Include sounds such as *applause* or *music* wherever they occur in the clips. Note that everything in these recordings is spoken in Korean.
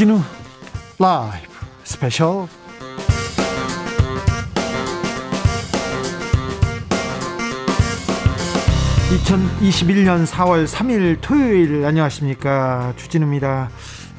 주진우 라이브 스페셜 2021년 4월 3일 토요일 안녕하십니까 주진우입니다.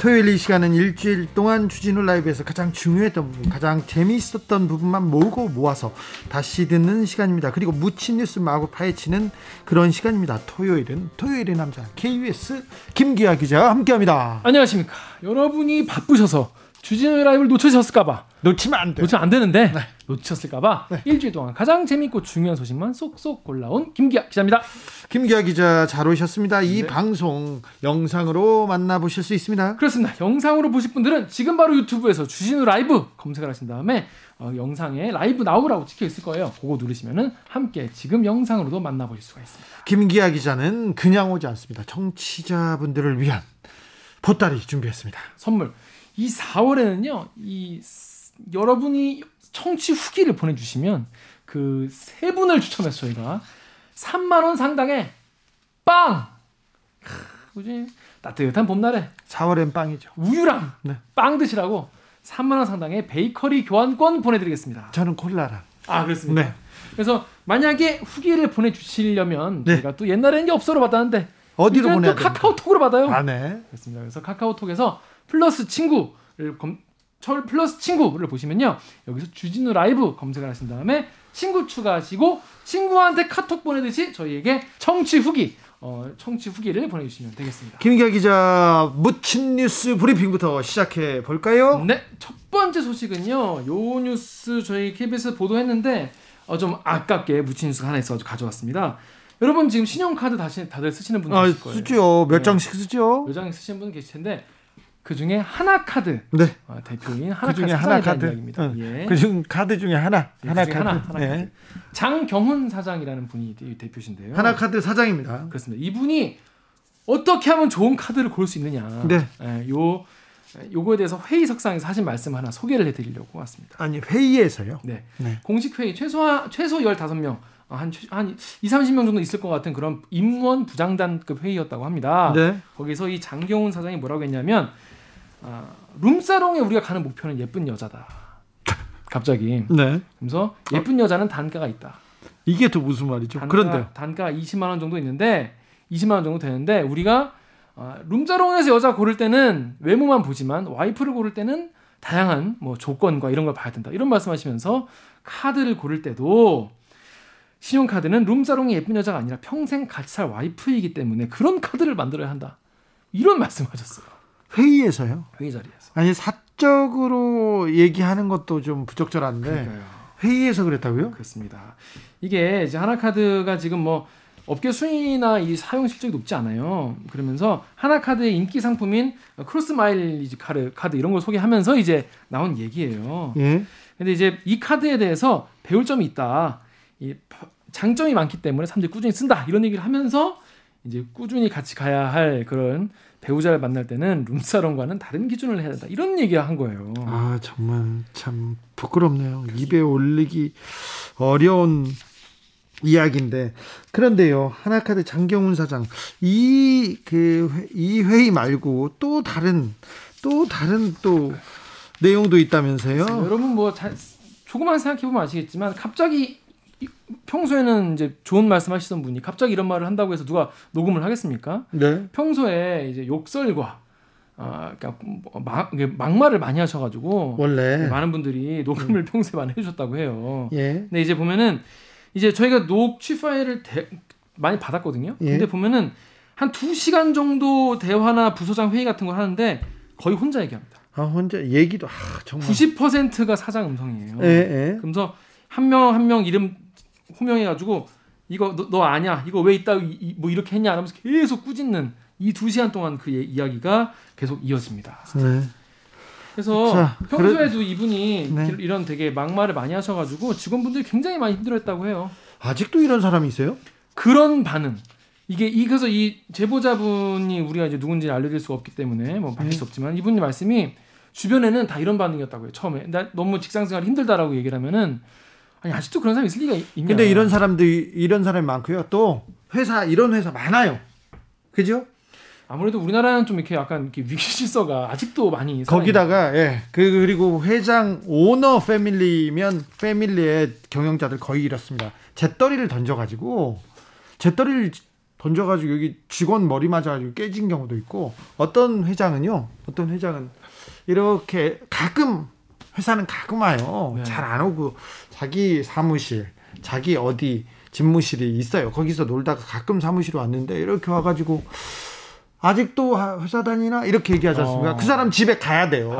토요일 이 시간은 일주일 동안 주진우 라이브에서 가장 중요했던 부분, 가장 재미있었던 부분만 모으고 모아서 다시 듣는 시간입니다. 그리고 묻힌 뉴스 마구 파헤치는 그런 시간입니다. 토요일은 토요일의 남자 KBS 김기아 기자와 함께합니다. 안녕하십니까. 여러분이 바쁘셔서 주진우 라이브를 놓치셨을까봐 놓치면 안 돼. 놓치면 안 되는데 네. 놓치셨을까봐 네. 일주일 동안 가장 재밌고 중요한 소식만 쏙쏙 골라온 김기아 기자입니다. 김기아 기자 잘 오셨습니다. 이 네. 방송 영상으로 만나보실 수 있습니다. 그렇습니다. 영상으로 보실 분들은 지금 바로 유튜브에서 주진우 라이브 검색을 하신 다음에 어, 영상에 라이브 나오라고 찍혀 있을 거예요. 그거 누르시면은 함께 지금 영상으로도 만나보실 수가 있습니다. 김기아 기자는 그냥 오지 않습니다. 청취자분들을 위한 보따리 준비했습니다. 선물. 이 4월에는요, 이 여러분이 청취 후기를 보내주시면 그 세 분을 추첨해서 저희가 3만 원 상당의 빵, 그지 따뜻한 봄날에 4월엔 빵이죠. 우유랑 네. 빵 드시라고 3만 원 상당의 베이커리 교환권 보내드리겠습니다. 저는 콜라랑. 아 그렇습니다. 네. 그래서 만약에 후기를 보내주시려면 네. 제가 또 옛날에는 엽서로 받았는데 어디로 보내야 또 카카오톡으로 받아요. 아 네. 그렇습니다. 그래서 카카오톡에서 플러스 친구를 검, 철 플러스 친구를 보시면요. 여기서 주진우 라이브 검색을 하신 다음에 친구 추가하시고 친구한테 카톡 보내듯이 저희에게 청취 후기 어, 청취 후기를 보내주시면 되겠습니다. 김기아 기자 묻힌 뉴스 브리핑부터 시작해 볼까요? 네, 첫 번째 소식은요. 요 뉴스 저희 KBS 보도했는데 어, 좀 아깝게 묻힌 뉴스가 하나 있어서 가져왔습니다. 여러분 지금 신용카드 다시 다들 쓰시는 분들 아, 계실 거예요. 쓰죠. 몇 네. 장씩 쓰죠. 몇 장씩 쓰시는 분 계실 텐데 그 중에 하나카드 네. 어, 대표인 하나카드 그 중에 하나카드 이야기입니다. 응. 예. 그중 카드 중에 하나 예, 그 하나카드. 하나, 하나 예. 장경훈 사장이라는 분이 대표신데요. 하나카드 사장입니다. 그렇습니다. 이분이 어떻게 하면 좋은 카드를 고를 수 있느냐. 네. 예, 요 요거에 대해서 회의석상에서 하신 말씀 하나 소개를 해드리려고 왔습니다. 아니 회의에서요? 네. 네. 공식 회의 최소 최소 15명 한, 한 2, 30명 정도 있을 것 같은 그런 임원 부장단급 회의였다고 합니다. 네. 거기서 이 장경훈 사장이 뭐라고 했냐면 아, 룸사롱에 우리가 가는 목표는 예쁜 여자다. 갑자기. 네. 그래서 예쁜 여자는 단가가 있다. 이게 또 무슨 말이죠? 단가, 그런데 단가 20만 원 정도 있는데 20만 원 정도 되는데 우리가 아, 룸사롱에서 여자 고를 때는 외모만 보지만 와이프를 고를 때는 다양한 뭐 조건과 이런 걸 봐야 된다. 이런 말씀하시면서 카드를 고를 때도 신용카드는 룸사롱이 예쁜 여자가 아니라 평생 같이 살 와이프이기 때문에 그런 카드를 만들어야 한다. 이런 말씀하셨어요. 회의에서요? 회의 자리에서. 아니 사적으로 얘기하는 것도 좀 부적절한데 그러니까요. 회의에서 그랬다고요? 그렇습니다. 이게 이제 하나카드가 지금 뭐 업계 순위나 이 사용 실적이 높지 않아요. 그러면서 하나카드의 인기 상품인 크로스 마일리지 카드, 카드 이런 걸 소개하면서 이제 나온 얘기예요. 예. 근데 이제 이 카드에 대해서 배울 점이 있다. 이 장점이 많기 때문에 사람들이 꾸준히 쓴다. 이런 얘기를 하면서 이제 꾸준히 같이 가야 할 그런 배우자를 만날 때는 룸사롱과는 다른 기준을 해야 된다. 이런 얘기를 한 거예요. 아, 정말 참 부끄럽네요. 입에 올리기 어려운 이야기인데 그런데요 하나카드 장경훈 사장 이 그 이 회의 말고 또 다른 또 다른 또 내용도 있다면서요? 여러분 뭐 자, 조금만 생각해 보면 아시겠지만 갑자기 평소에는 이제 좋은 말씀하시던 분이 갑자기 이런 말을 한다고 해서 누가 녹음을 하겠습니까? 네. 평소에 이제 욕설과 아, 그러니까 뭐 막, 막말을 많이 하셔가지고 원래 많은 분들이 녹음을 음. 평소에 많이 해주셨다고 해요. 예. 근데 이제 보면은 이제 저희가 녹취 파일을 대, 많이 받았거든요. 예. 근데 보면은 한 두 시간 정도 대화나 부서장 회의 같은 걸 하는데 거의 혼자 얘기합니다. 아 혼자 얘기도 아, 정말 90%가 사장 음성이에요. 예, 예. 그러면서 한명 한 명 이름 호명해가지고 이거 너, 너 아냐 이거 왜 있다 이, 뭐 이렇게 했냐 하면서 계속 꾸짖는 이 두 시간 동안 그 이야기가 계속 이어집니다. 네. 그래서 자, 평소에도 그래... 이분이 네. 이런 되게 막말을 많이 하셔가지고 직원분들이 굉장히 많이 힘들었다고 해요. 아직도 이런 사람이 있어요? 그런 반응. 이게 이 그래서 이 제보자분이 우리가 이제 누군지 알려드릴 수 없기 때문에 뭐 밝힐 수 네. 없지만 이분의 말씀이 주변에는 다 이런 반응이었다고요. 처음에 나 너무 직장 생활 힘들다라고 얘기를 하면은 아니 아직도 그런 사람이 있을 리가 있냐? 근데 이런 사람들이 이런 사람이 많고요. 또 회사 이런 회사 많아요. 그죠? 아무래도 우리나라는 좀 이렇게 약간 이렇게 위기 질서가 아직도 많이 거기다가 예. 그 그리고 회장 오너 패밀리면 패밀리의 경영자들 거의 이렇습니다. 재떨이를 던져 가지고 재떨이를 던져 가지고 여기 직원 머리 맞아 가지고 깨진 경우도 있고 어떤 회장은요. 어떤 회장은 이렇게 가끔 회사는 가끔 와요. 네. 잘안 오고 자기 사무실, 자기 어디 집무실이 있어요. 거기서 놀다가 가끔 사무실 왔는데 이렇게 와가지고 아직도 회사 다니나 이렇게 얘기하지 않습니까? 어. 그 사람 집에 가야 돼요.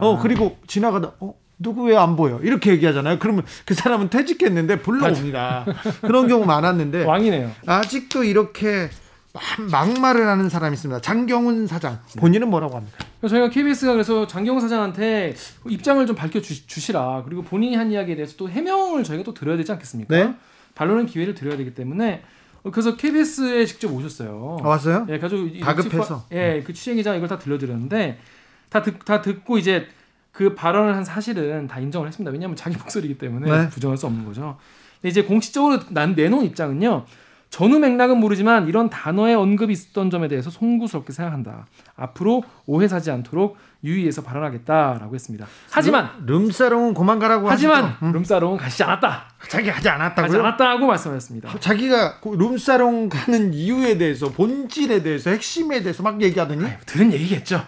어 그리고 지나가다 어 누구 왜 안 보여? 이렇게 얘기하잖아요. 그러면 그 사람은 퇴직했는데 불러옵니다. *laughs* 그런 경우 많았는데 왕이네요. 아직도 이렇게 막- 막말을 하는 사람이 있습니다. 장경훈 사장 본인은 뭐라고 합니까? 그래서 저희가 KBS가 그래서 장경 사장한테 입장을 좀 밝혀 주, 주시라. 그리고 본인이 한 이야기에 대해서 또 해명을 저희가 또 드려야 되지 않겠습니까? 네. 반론의 기회를 드려야 되기 때문에 어, 그래서 KBS에 직접 오셨어요. 아, 왔어요? 예, 가지고 이 다급해서. 예, 그 취재 기자 이걸 다 들려드렸는데 다, 듣, 다 듣고 이제 그 발언을 한 사실은 다 인정을 했습니다. 왜냐하면 자기 목소리이기 때문에 네. 부정할 수 없는 거죠. 근데 이제 공식적으로 난 내놓은 입장은요. 전후 맥락은 모르지만 이런 단어의 언급이 있었던 점에 대해서 송구스럽게 생각한다. 앞으로 오해 사지 않도록 유의해서 발언하겠다라고 했습니다. 하지만 룸- 룸사롱은 그만 가라고 하지만. 음. 룸사롱은 가시지 않았다. 자기 하지 가지 않았다고요? 않았다고 말씀하셨습니다. 자기가 그 룸사롱 가는 이유에 대해서 본질에 대해서 핵심에 대해서 막 얘기하더니 아유, 들은 얘기겠죠.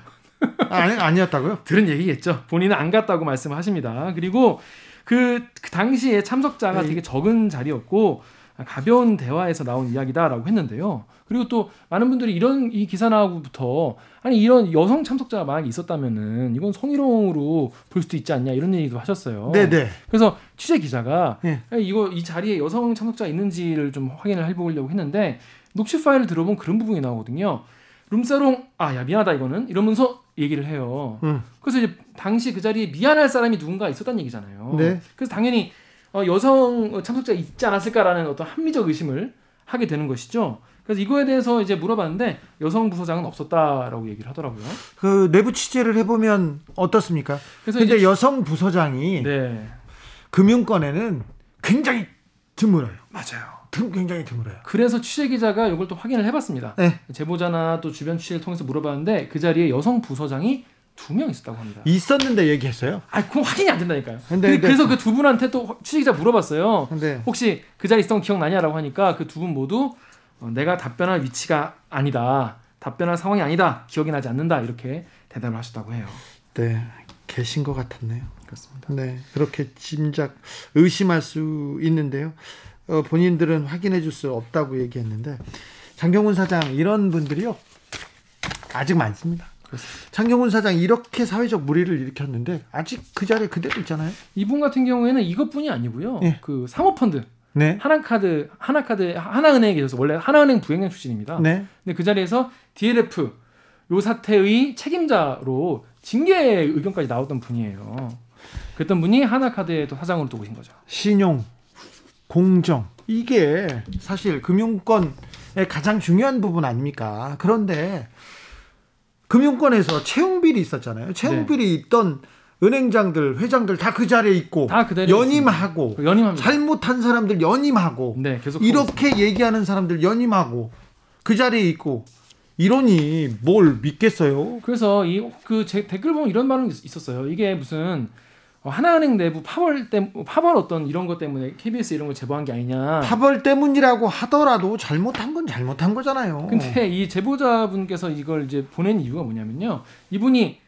아니 아니었다고요? *laughs* 들은 얘기겠죠. 본인은 안 갔다고 말씀하십니다. 그리고 그, 그 당시에 참석자가 네. 되게 적은 자리였고 가벼운 대화에서 나온 이야기다라고 했는데요. 그리고 또 많은 분들이 이런 이 기사 나오고부터 아니 이런 여성 참석자가 만약 있었다면은 이건 성희롱으로 볼 수도 있지 않냐 이런 얘기도 하셨어요. 네네. 그래서 취재 기자가 네. 이거 이 자리에 여성 참석자 있는지를 좀 확인을 해보려고 했는데 녹취 파일을 들어보면 그런 부분이 나오거든요. 룸사롱 아 야 미안하다 이거는 이러면서 얘기를 해요. 음. 그래서 이제 당시 그 자리에 미안할 사람이 누군가 있었단 얘기잖아요. 네. 그래서 당연히 어, 여성 참석자가 있지 않았을까라는 어떤 합리적 의심을 하게 되는 것이죠. 그래서 이거에 대해서 이제 물어봤는데 여성 부서장은 없었다라고 얘기를 하더라고요. 그 내부 취재를 해보면 어떻습니까? 그래서 근데 이제 여성 부서장이 네 금융권에는 굉장히 드물어요. 맞아요. 드- 굉장히 드물어요. 그래서 취재 기자가 이걸 또 확인을 해봤습니다. 네. 제보자나 또 주변 취재를 통해서 물어봤는데 그 자리에 여성 부서장이 두 명 있었다고 합니다. 있었는데 얘기했어요. 아, 그건 확인이 안 된다니까요. 근데- 근데, 근데- 그래서 그 두 분한테 또 취재 기자 물어봤어요. 근데 혹시 그 자리 있었던 거 기억나냐라고 하니까 그 두 분 모두 어, 내가 답변할 위치가 아니다. 답변할 상황이 아니다. 기억이 나지 않는다. 이렇게 대답을 하셨다고 해요. 네 계신 것 같았네요. 그렇습니다. 네 그렇게 짐작 의심할 수 있는데요. 어, 본인들은 확인해 줄 수 없다고 얘기했는데 장경훈 사장 이런 분들이요 아직 많습니다. 장경훈 사장 이렇게 사회적 무리를 일으켰는데 아직 그 자리에 그대로 있잖아요. 이분 같은 경우에는 이것뿐이 아니고요. 예. 그 사모펀드 네. 하나카드 하나카드 하나은행에 계셔서 원래 하나은행 부행장 출신입니다. 네. 근데 그 자리에서 DLF 요 사태의 책임자로 징계 의견까지 나왔던 분이에요. 그랬던 분이 하나카드의 또 사장으로 또 오신 거죠. 신용, 공정 이게 사실 금융권의 가장 중요한 부분 아닙니까? 그런데 금융권에서 채용비리 있었잖아요. 채용비리 있던 은행장들, 회장들 다 그 자리에 있고 다 연임하고 그 연임합니다. 잘못한 사람들 연임하고 네, 계속 이렇게 얘기하는 사람들 연임하고 그 자리에 있고 이러니 뭘 믿겠어요? 그래서 이 그 댓글 보면 이런 말은 있- 있었어요. 이게 무슨 어, 하나은행 내부 파벌 때 파벌 어떤 이런 것 때문에 KBS 이런 걸 제보한 게 아니냐. 파벌 때문이라고 하더라도 잘못한 건 잘못한 거잖아요. 근데 이 제보자분께서 이걸 이제 보낸 이유가 뭐냐면요. 이분이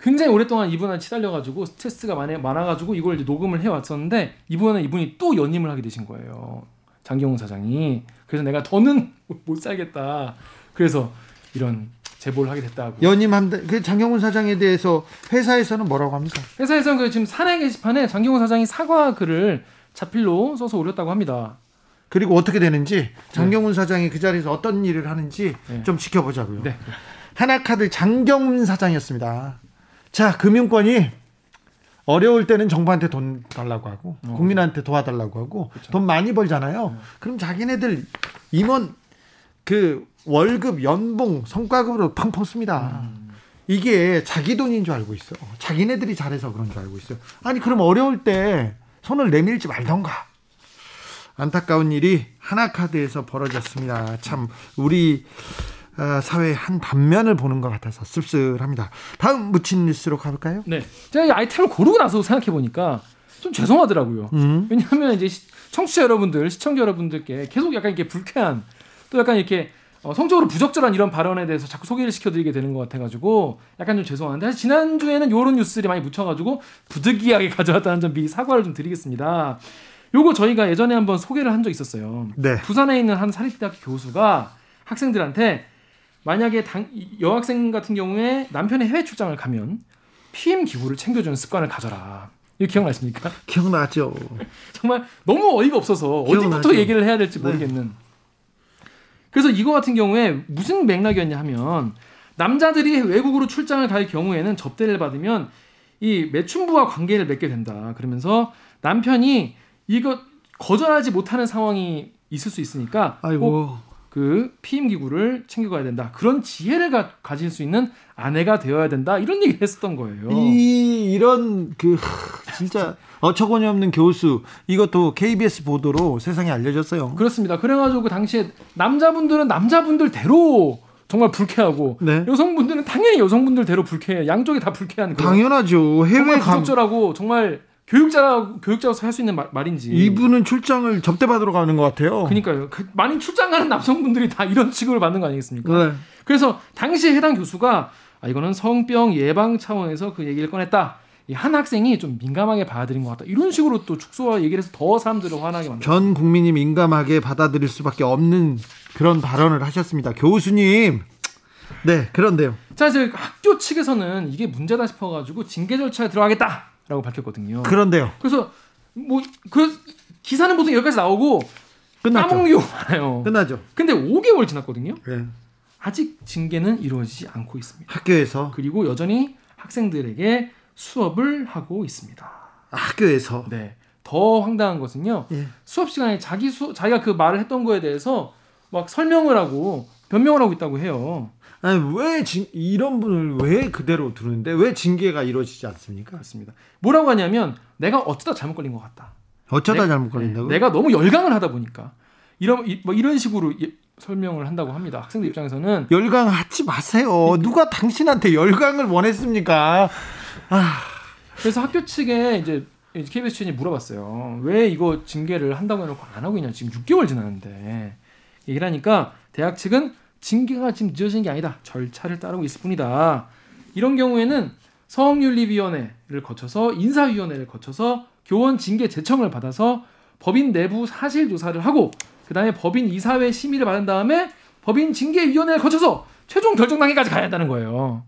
굉장히 오랫동안 이분한테 치달려가지고 스트레스가 많이 많아가지고 이걸 이제 녹음을 해왔었는데 이번에 이분이 또 연임을 하게 되신 거예요. 장경훈 사장이. 그래서 내가 더는 *laughs* 못 살겠다. 그래서 이런 제보를 하게 됐다고. 연임한다. 그 장경훈 사장에 대해서 회사에서는 뭐라고 합니까? 회사에서는 그 지금 사내 게시판에 장경훈 사장이 사과 글을 자필로 써서 올렸다고 합니다. 그리고 어떻게 되는지 장경훈 사장이 그 자리에서 어떤 일을 하는지 네. 좀 지켜보자고요. 네. 하나카드 장경훈 사장이었습니다. 자, 금융권이 어려울 때는 정부한테 돈 달라고 하고 어. 국민한테 도와달라고 하고 그쵸. 돈 많이 벌잖아요. 그럼 자기네들 임원 그 월급 연봉 성과급으로 펑펑 씁니다. 음. 이게 자기 돈인 줄 알고 있어. 자기네들이 잘해서 그런 줄 알고 있어요. 아니 그럼 어려울 때 손을 내밀지 말던가. 안타까운 일이 하나카드에서 벌어졌습니다. 참 우리 어, 사회의 한 단면을 보는 것 같아서 씁쓸합니다. 다음 묻힌 뉴스로 가볼까요? 네. 제가 이 아이템을 고르고 나서 생각해 보니까 좀 죄송하더라고요. 음. 왜냐하면 이제 시- 청취자 여러분들, 시청자 여러분들께 계속 약간 이렇게 불쾌한 또 약간 이렇게 어, 성적으로 부적절한 이런 발언에 대해서 자꾸 소개를 시켜드리게 되는 것 같아가지고 약간 좀 죄송한데 사실 지난주에는 이런 뉴스들이 많이 묻혀가지고 부득이하게 *laughs* 가져왔다는 점 미리 사과를 좀 드리겠습니다. 요거 저희가 예전에 한번 소개를 한 적 있었어요. 네. 부산에 있는 한 사립대학교 교수가 학생들한테 만약에 당, 이 여학생 같은 경우에 남편이 해외 출장을 가면 PM 기구를 챙겨주는 습관을 가져라. 이거 기억나십니까? 기억나죠? *laughs* 정말 너무 어이가 없어서 어디부터 기억나죠. 얘기를 해야 될지 네. 모르겠는. 그래서 이거 같은 경우에 무슨 맥락이었냐 하면 남자들이 외국으로 출장을 갈 경우에는 접대를 받으면 이 매춘부와 관계를 맺게 된다. 그러면서 남편이 이거 거절하지 못하는 상황이 있을 수 있으니까 꼭 아이고. 그 피임 기구를 챙겨가야 된다. 그런 지혜를 가, 가질 수 있는 아내가 되어야 된다. 이런 얘기를 했었던 거예요. 이 이런 그 하, 진짜 어처구니 없는 교수 이것도 KBS 보도로 세상에 알려졌어요. 그렇습니다. 그래가지고 그 당시에 남자분들은 남자분들대로 정말 불쾌하고 네. 여성분들은 당연히 여성분들대로 불쾌해. 양쪽이 다 불쾌한 당연하죠. 해외 정말 감 부적절하고 정말 교육자 교육자로서 할 수 있는 말, 말인지. 이분은 출장을 접대받으러 가는 것 같아요. 그러니까요. 그 많이 출장 가는 남성분들이 다 이런 취급을 받는 거 아니겠습니까? 네. 그래서 당시에 해당 교수가 아, 이거는 성병 예방 차원에서 그 얘기를 꺼냈다. 이한 학생이 좀 민감하게 받아들인 것 같다. 이런 식으로 또 축소와 얘기를 해서 더 사람들을 화나게 만들었다. 전 국민이 민감하게 받아들일 수밖에 없는 그런 발언을 하셨습니다. 교수님. 네, 그런데요. 자, 이제 학교 측에서는 이게 문제다 싶어가지고 징계 절차에 들어가겠다라고 밝혔거든요. 그런데요. 그래서 뭐 그 기사는 보통 여기까지 나오고 끝났죠. 까먹는 많아요. 끝나죠. 근데 5개월 지났거든요. 네. 아직 징계는 이루어지지 않고 있습니다. 학교에서 그리고 여전히 학생들에게 수업을 하고 있습니다. 학교에서 네. 더 황당한 것은요. 예. 수업 시간에 자기 수 자기가 그 말을 했던 거에 대해서 막 설명을 하고 변명을 하고 있다고 해요. 아니 왜 진, 이런 분을 왜 그대로 두는데 왜 징계가 이루어지지 않습니까? 그렇습니다. 뭐라고 하냐면 내가 어쩌다 잘못 걸린 것 같다. 어쩌다 내- 잘못 걸린다고? 내가 너무 열강을 하다 보니까 이런 이, 뭐 이런 식으로 예- 설명을 한다고 합니다. 학생들 입장에서는 열강 하지 마세요. 누가 당신한테 열강을 원했습니까? 그래서 학교 측에 이제 KBS 취재진이 물어봤어요. 왜 이거 징계를 한다고 해놓고 안 하고 있냐. 지금 6개월 지났는데. 얘기를 하니까 대학 측은 징계가 지금 늦어지는 게 아니다. 절차를 따르고 있을 뿐이다. 이런 경우에는 성윤리위원회를 거쳐서 인사위원회를 거쳐서 교원 징계 제청을 받아서 법인 내부 사실 조사를 하고 그다음에 법인 이사회 심의를 받은 다음에 법인 징계위원회를 거쳐서 최종 결정 단계까지 가야 한다는 거예요.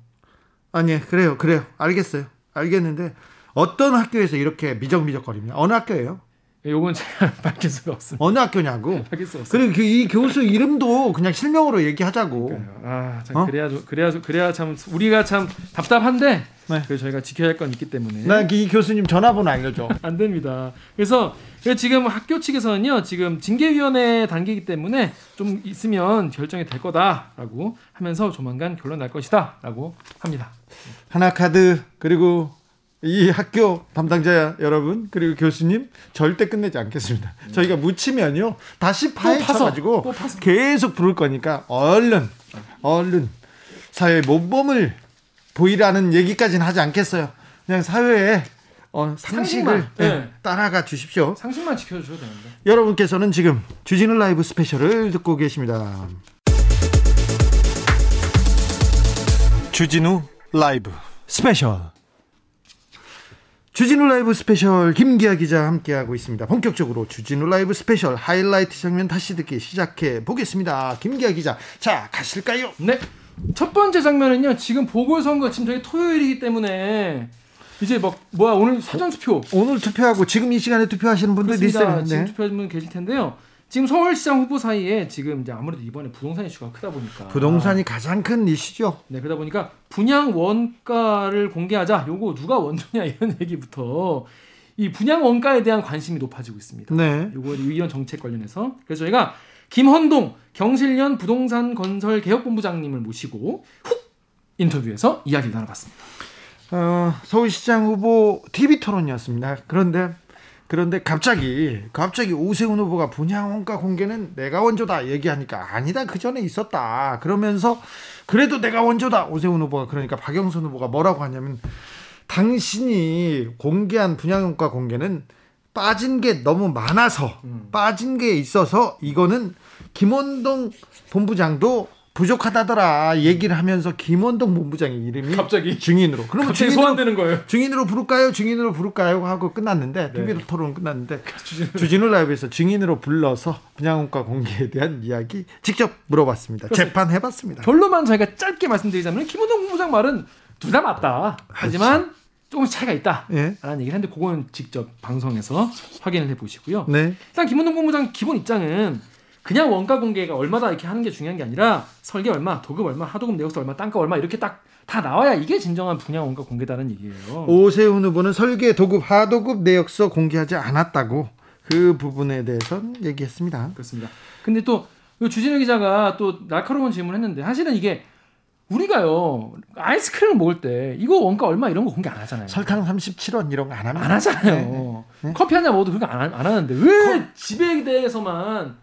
아니 그래요, 그래요. 알겠어요. 알겠는데 어떤 학교에서 이렇게 미적미적거립니까? 어느 학교예요? 요건 제가 *laughs* 밝힐 수가 없습니다. 어느 학교냐고? *laughs* 밝힐 수가 없습니다. 그리고 그이 교수 이름도 그냥 실명으로 얘기하자고. 아, 참 어? 그래야 그래야 그래야 참 우리가 참 답답한데 네. 그래서 저희가 지켜야 할 건 있기 때문에 나이 교수님 전화번호 알려줘. *laughs* 안 됩니다. 그래서 지금 학교 측에서는요 지금 징계위원회 단계이기 때문에 좀 있으면 결정이 될 거다라고 하면서 조만간 결론 날 것이다라고 합니다. 하나카드 그리고 이 학교 담당자 여러분 그리고 교수님 절대 끝내지 않겠습니다. 저희가 묻히면요 다시 파헤쳐가지고. 계속 부를 거니까 얼른 얼른 사회 모범을 보이라는 얘기까지는 하지 않겠어요. 그냥 사회의 어, 상식을 상식만, 네, 네. 따라가 주십시오. 상식만 지켜주셔도 되는데. 여러분께서는 지금 주진우 라이브 스페셜을 듣고 계십니다. 주진우 라이브 스페셜. 주진우 라이브 스페셜 김기화 기자 함께하고 있습니다. 본격적으로 주진우 라이브 스페셜 하이라이트 장면 다시 듣기 시작해 보겠습니다. 김기화 기자, 자 가실까요? 네. 첫 번째 장면은요. 지금 보궐선거 지금 저희 토요일이기 때문에 이제 막 뭐야 오늘 사전 투표 오늘 투표하고 지금 이 시간에 투표하시는 분들. 있어요. 지금 네. 투표하신 분 계실 텐데요. 지금 서울시장 후보 사이에 지금 이제 아무래도 이번에 부동산 이슈가 크다 보니까 부동산이 가장 큰 이슈죠. 네 그러다 보니까 분양 원가를 공개하자. 요거 누가 원조냐 이런 *laughs* 얘기부터 이 분양 원가에 대한 관심이 높아지고 있습니다. 네. 요거 이런 정책 관련해서 그래서 저희가 김헌동 경실련 부동산 건설 개혁 본부장님을 모시고 훅 인터뷰에서 이야기를 나눠봤습니다. 어, 서울시장 후보 TV 토론이었습니다. 그런데 그런데 갑자기 갑자기 오세훈 후보가 분양 원가 공개는 내가 원조다 얘기하니까 아니다 그 전에 있었다 그러면서 그래도 내가 원조다 오세훈 후보가 그러니까 박영선 후보가 뭐라고 하냐면 당신이 공개한 분양 원가 공개는 빠진 게 너무 많아서 음. 빠진 게 있어서 이거는 김원동 본부장도 부족하다더라 얘기를 하면서 김원동 본부장의 이름이 갑자기 증인으로 그럼 증인으로 소환되는 거예요. 증인으로 부를까요? 증인으로 부를까요? 하고 끝났는데 네. 비비 토론 끝났는데 *laughs* 주진우 라이브에서 증인으로 불러서 분양원가 공개에 대한 이야기 직접 물어봤습니다. 재판 해봤습니다. 결론만 저희가 짧게 말씀드리자면 김원동 본부장 말은 둘 다 맞다. 하지만 조금 차이가 있다. 예. 라는 얘기를 했는데 그거는 직접 방송에서 확인을 해보시고요. 네. 일단 김원동 본부장 기본 입장은 그냥 원가 공개가 얼마다 이렇게 하는 게 중요한 게 아니라 설계 얼마, 도급 얼마, 하도급 내역서 얼마, 땅가 얼마 이렇게 딱 다 나와야 이게 진정한 분양 원가 공개다는 얘기예요. 오세훈 후보는 설계 도급, 하도급 내역서 공개하지 않았다고 그 부분에 대해서는 얘기했습니다. 그렇습니다. 근데 또 주진우 기자가 또 날카로운 질문을 했는데 사실은 이게 우리가요 아이스크림을 먹을 때 이거 원가 얼마 이런 거 공개 안 하잖아요. 설탕 37원 이런 거안 합니다. 안 하잖아요. 네. 네. 커피 한 잔 먹어도 그거 안, 안 하는데 왜 거... 집에 대해서만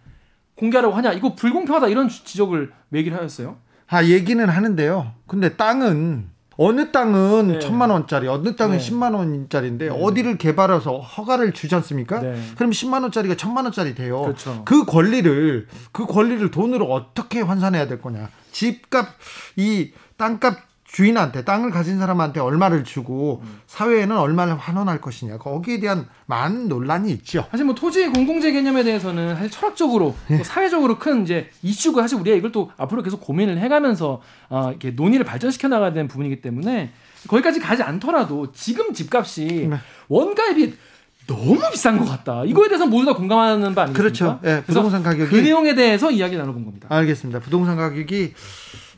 공개하라고 하냐 이거 불공평하다 이런 지적을 얘기를 하였어요. 아 얘기는 하는데요. 근데 땅은 어느 땅은 네. 천만 원짜리, 어느 땅은 네. 10만 원짜리인데 네. 어디를 개발해서 허가를 주지 않습니까? 네. 그럼 10만 원짜리가 천만 원짜리 돼요. 그렇죠. 그 권리를 그 권리를 돈으로 어떻게 환산해야 될 거냐? 집값 이 땅값 주인한테 땅을 가진 사람한테 얼마를 주고 음. 사회에는 얼마를 환원할 것이냐 거기에 대한 많은 논란이 있죠. 사실 뭐 토지 공공재 개념에 대해서는 사실 철학적으로 *laughs* 네. 사회적으로 큰 이제 이슈고 사실 우리가 이걸 또 앞으로 계속 고민을 해가면서 어, 이렇게 논의를 발전시켜 나가야 되는 부분이기 때문에 거기까지 가지 않더라도 지금 집값이 네. 원가에 비해 너무 비싼 것 같다. 이거에 대해서 모두 다 공감하는 바 아니겠습니까? 그렇죠. 네, 부동산 가격이 그 내용에 대해서 이야기 나눠본 겁니다. 알겠습니다. 부동산 가격이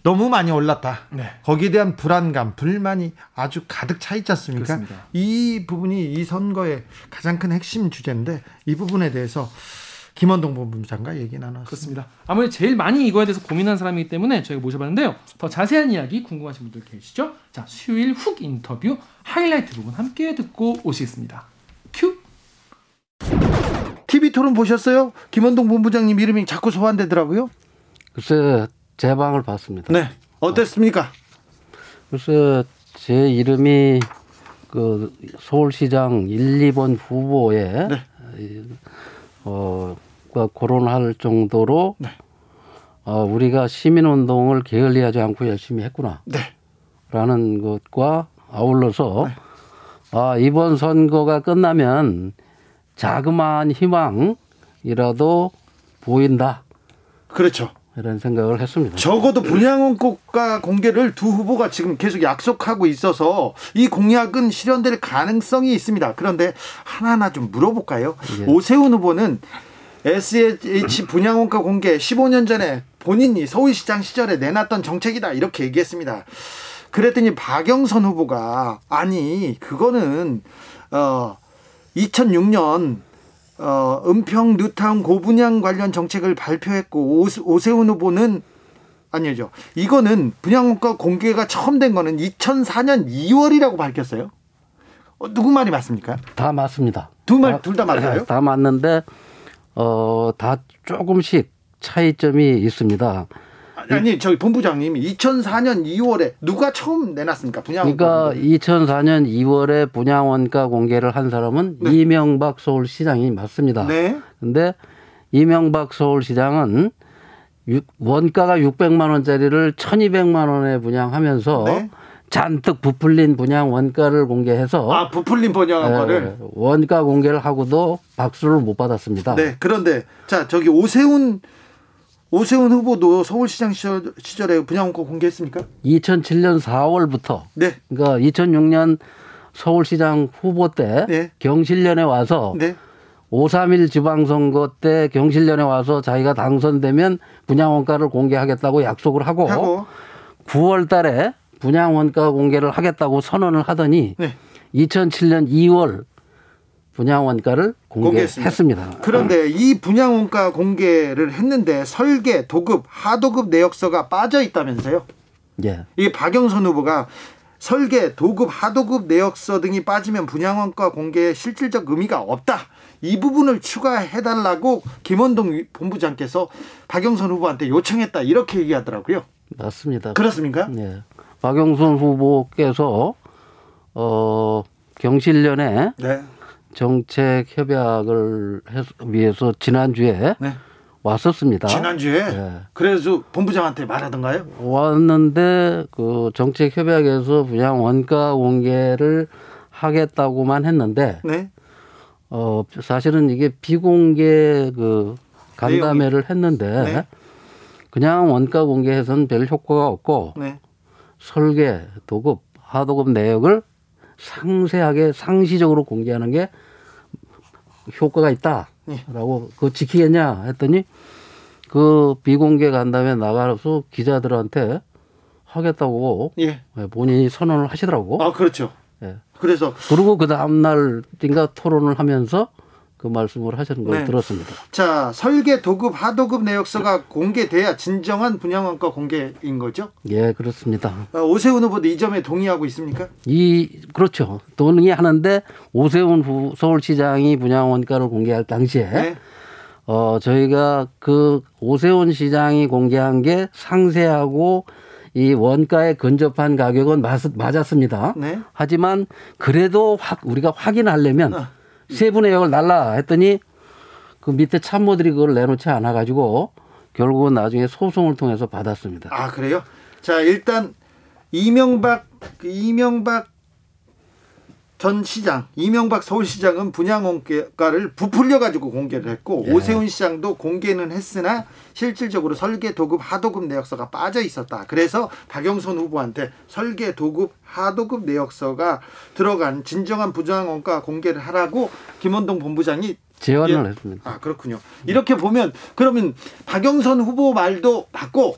너무 많이 올랐다. 네. 거기에 대한 불안감, 불만이 아주 가득 차 있지 않습니까? 그렇습니다. 이 부분이 이 선거의 가장 큰 핵심 주제인데 이 부분에 대해서 김원동 본부장과 얘기 나눴습니다. 그렇습니다. 아무래도 제일 많이 이거에 대해서 고민한 사람이기 때문에 저희가 모셔봤는데요. 더 자세한 이야기 궁금하신 분들 계시죠? 자, 수요일 훅 인터뷰 하이라이트 부분 함께 듣고 오시겠습니다. 큐. TV 토론 보셨어요? 김원동 본부장님 이름이 자꾸 소환되더라고요. 글쎄 제 방을 봤습니다. 네. 어땠습니까? 글쎄 제 이름이 그 서울시장 1, 2번 후보에 네. 어 거론할 정도로 네. 어, 우리가 시민운동을 게을리하지 않고 열심히 했구나. 네. 라는 것과 아울러서 네. 아, 이번 선거가 끝나면 자그마한 희망이라도 보인다. 그렇죠. 이런 생각을 했습니다. 적어도 분양원가 공개를 두 후보가 지금 계속 약속하고 있어서 이 공약은 실현될 가능성이 있습니다. 그런데 하나하나 좀 물어볼까요? 예. 오세훈 후보는 SH 분양원가 공개 15년 전에 본인이 서울시장 시절에 내놨던 정책이다 이렇게 얘기했습니다. 그랬더니 박영선 후보가 아니 그거는 어 2006년 어, 은평 뉴타운 고분양 관련 정책을 발표했고 오, 세훈 후보는 아니죠. 이거는 분양가 공개가 처음 된 거는 2004년 2월이라고 밝혔어요. 어, 누구 말이 맞습니까? 다 맞습니다. 두 말 둘 다 맞아요? 다 맞는데 어, 다 조금씩 차이점이 있습니다. 아니 저희 본부장님이 2004년 2월에 누가 처음 내놨습니까 분양? 그러니까 2004년 2월에 분양 원가 공개를 한 사람은 네. 이명박 서울시장이 맞습니다. 네. 근데 이명박 서울시장은 원가가 600만 원짜리를 1,200만 원에 분양하면서 네. 잔뜩 부풀린 분양 원가를 공개해서 아 부풀린 분양 원가를 예, 원가 공개를 하고도 박수를 못 받았습니다. 네, 그런데 자 저기 오세훈 오세훈 후보도 서울시장 시절, 에 분양원가 공개했습니까? 2007년 4월부터. 네. 그러니까 2006년 서울시장 후보 때 네. 경실련에 와서 네. 531 지방선거 때 경실련에 와서 자기가 당선되면 분양원가를 공개하겠다고 약속을 하고, 하고. 9월 달에 분양원가 공개를 하겠다고 선언을 하더니 네. 2007년 2월 분양 원가를 공개했습니다. 공개했습니다. 그런데 이 분양 원가 공개를 했는데 설계, 도급, 하도급 내역서가 빠져 있다면서요? 예. 이 박영선 후보가 설계, 도급, 하도급 내역서 등이 빠지면 분양 원가 공개에 실질적 의미가 없다. 이 부분을 추가해 달라고 김원동 본부장께서 박영선 후보한테 요청했다 이렇게 얘기하더라고요. 맞습니다. 그렇습니까? 네. 박영선 후보께서 어 경실련에 네. 정책 협약을 위해서 지난주에 네. 왔었습니다. 지난주에 네. 그래서 본부장한테 말하던가요? 왔는데 그 정책 협약에서 분양 원가 공개를 하겠다고만 했는데 네. 어 사실은 이게 비공개 그 간담회를 했는데 네. 그냥 원가 공개해서는 별 효과가 없고 네. 설계, 도급, 하도급 내역을 상세하게 상시적으로 공개하는 게 효과가 있다라고 네. 그거 지키겠냐 했더니 그 비공개 간담회 나가서 기자들한테 하겠다고 예. 본인이 선언을 하시더라고. 아 그렇죠. 예. 그래서 그리고 그 다음 날인가 토론을 하면서 그 말씀을 하시는 걸 네. 들었습니다. 자, 설계 도급 하도급 내역서가 공개돼야 진정한 분양원가 공개인 거죠? 예, 그렇습니다. 어, 오세훈 후보도 이 점에 동의하고 있습니까? 이 그렇죠. 동의하는데 오세훈 후 서울시장이 분양원가를 공개할 당시에 네. 어 저희가 그 오세훈 시장이 공개한 게 상세하고 이 원가에 근접한 가격은 맞, 맞았습니다. 네. 하지만 그래도 확 우리가 확인하려면 어. 세 분의 역을 날라 했더니 그 밑에 참모들이 그걸 내놓지 않아 가지고 결국은 나중에 소송을 통해서 받았습니다. 아 그래요? 자 일단 이명박 그 이명박 전 시장 이명박 서울시장은 분양원가를 부풀려 가지고 공개를 했고 예. 오세훈 시장도 공개는 했으나 실질적으로 설계 도급 하도급 내역서가 빠져 있었다. 그래서 박영선 후보한테 설계 도급 하도급 내역서가 들어간 진정한 분양원가 공개를 하라고 김원동 본부장이 제안을 예. 했습니다. 아 그렇군요. 이렇게 보면 그러면 박영선 후보 말도 맞고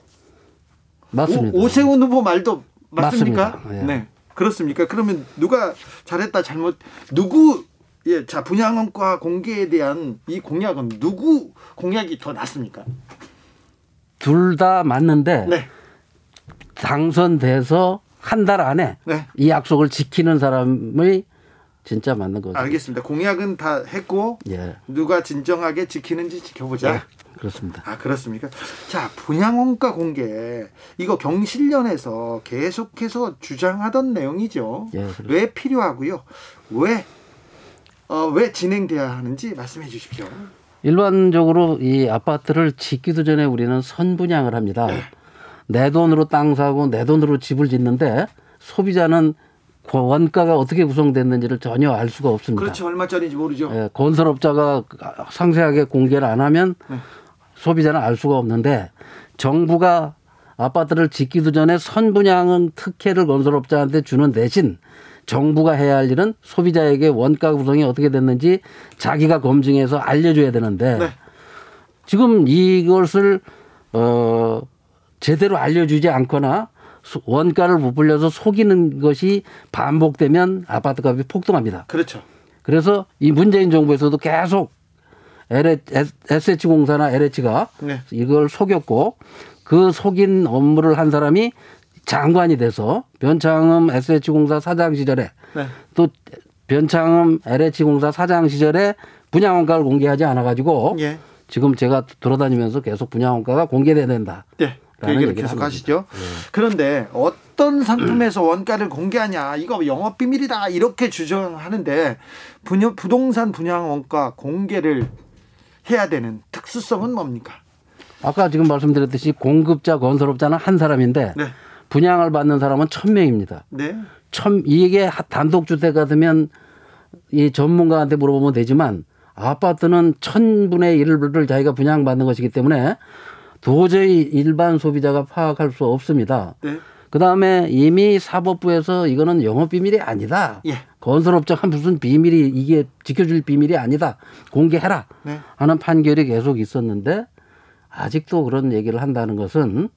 맞습니다. 오, 오세훈 후보 말도 맞습니까? 맞습니다. 예. 네. 그렇습니까? 그러면 누가 잘했다 잘못 누구 예, 자 분양원가 공개에 대한 이 공약은 누구 공약이 더 낫습니까? 둘 다 맞는데 네. 당선돼서 한 달 안에 네. 이 약속을 지키는 사람이 진짜 맞는 거죠. 알겠습니다. 공약은 다 했고 예. 누가 진정하게 지키는지 지켜보자. 네. 그렇습니다. 아 그렇습니까? 자 분양원가 공개 이거 경실련에서 계속해서 주장하던 내용이죠. 예, 왜 필요하고요? 왜 어, 왜 진행돼야 하는지 말씀해 주십시오. 일반적으로 이 아파트를 짓기도 전에 우리는 선분양을 합니다. 네. 내 돈으로 땅 사고 내 돈으로 집을 짓는데 소비자는 원가가 어떻게 구성됐는지를 전혀 알 수가 없습니다. 그렇죠. 얼마짜리인지 모르죠. 예, 건설업자가 상세하게 공개를 안 하면 네. 소비자는 알 수가 없는데 정부가 아파트를 짓기도 전에 선분양은 특혜를 건설업자한테 주는 대신 정부가 해야 할 일은 소비자에게 원가 구성이 어떻게 됐는지 자기가 검증해서 알려줘야 되는데 네. 지금 이것을 어 제대로 알려주지 않거나 원가를 부풀려서 속이는 것이 반복되면 아파트 값이 폭등합니다. 그렇죠. 그래서 이 문재인 정부에서도 계속 SH공사나 LH가 네. 이걸 속였고 그 속인 업무를 한 사람이 장관이 돼서 변창흠 SH공사 사장 시절에 네. 또 변창흠 LH공사 사장 시절에 분양원가를 공개하지 않아 가지고 예. 지금 제가 돌아다니면서 계속 분양원가가 공개돼야 된다. 네. 그 얘기를 계속 하시죠. 네. 그런데 어떤 상품에서 원가를 공개하냐 이거 영업 비밀이다 이렇게 주장하는데 부동산 분양 원가 공개를 해야 되는 특수성은 뭡니까? 아까 지금 말씀드렸듯이 공급자 건설업자는 한 사람인데 네. 분양을 받는 사람은 천 명입니다. 네. 천 이게 단독 주택 같으면 이 전문가한테 물어보면 되지만 아파트는 천분의 일을 자기가 분양받는 것이기 때문에 도저히 일반 소비자가 파악할 수 없습니다. 네. 그 다음에 이미 사법부에서 이거는 영업 비밀이 아니다. 예. 건설업자가 무슨 비밀이 이게 지켜줄 비밀이 아니다. 공개해라. 네. 하는 판결이 계속 있었는데 아직도 그런 얘기를 한다는 것은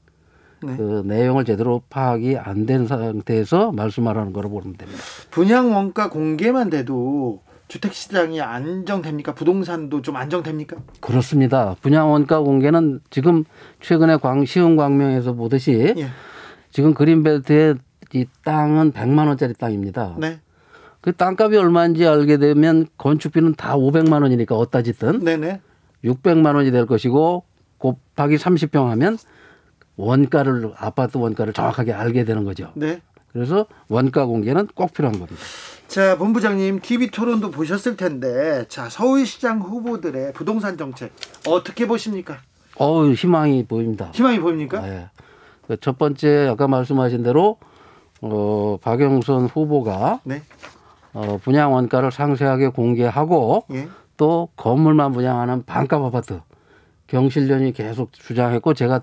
네. 그 내용을 제대로 파악이 안 된 상태에서 말씀하라는 거로 보면 됩니다. 분양 원가 공개만 돼도 주택 시장이 안정됩니까? 부동산도 좀 안정됩니까? 그렇습니다. 분양 원가 공개는 지금 최근에 광 시흥 광명에서 보듯이 예. 지금 그린벨트의 이 땅은 100만 원짜리 땅입니다. 네. 그 땅값이 얼마인지 알게 되면 건축비는 다 500만 원이니까 어디다 짓든 네네. 600만 원이 될 것이고 곱하기 30평 하면 원가를 아파트 원가를 정확하게 알게 되는 거죠. 네. 그래서 원가 공개는 꼭 필요한 겁니다. 자, 본부장님 TV 토론도 보셨을 텐데 자, 서울시장 후보들의 부동산 정책 어떻게 보십니까? 어, 희망이 보입니다. 희망이 보입니까? 네. 그 첫 번째 아까 말씀하신 대로 어, 박영선 후보가 네. 어, 분양 원가를 상세하게 공개하고 예. 또 건물만 분양하는 반값 아파트 경실련이 계속 주장했고 제가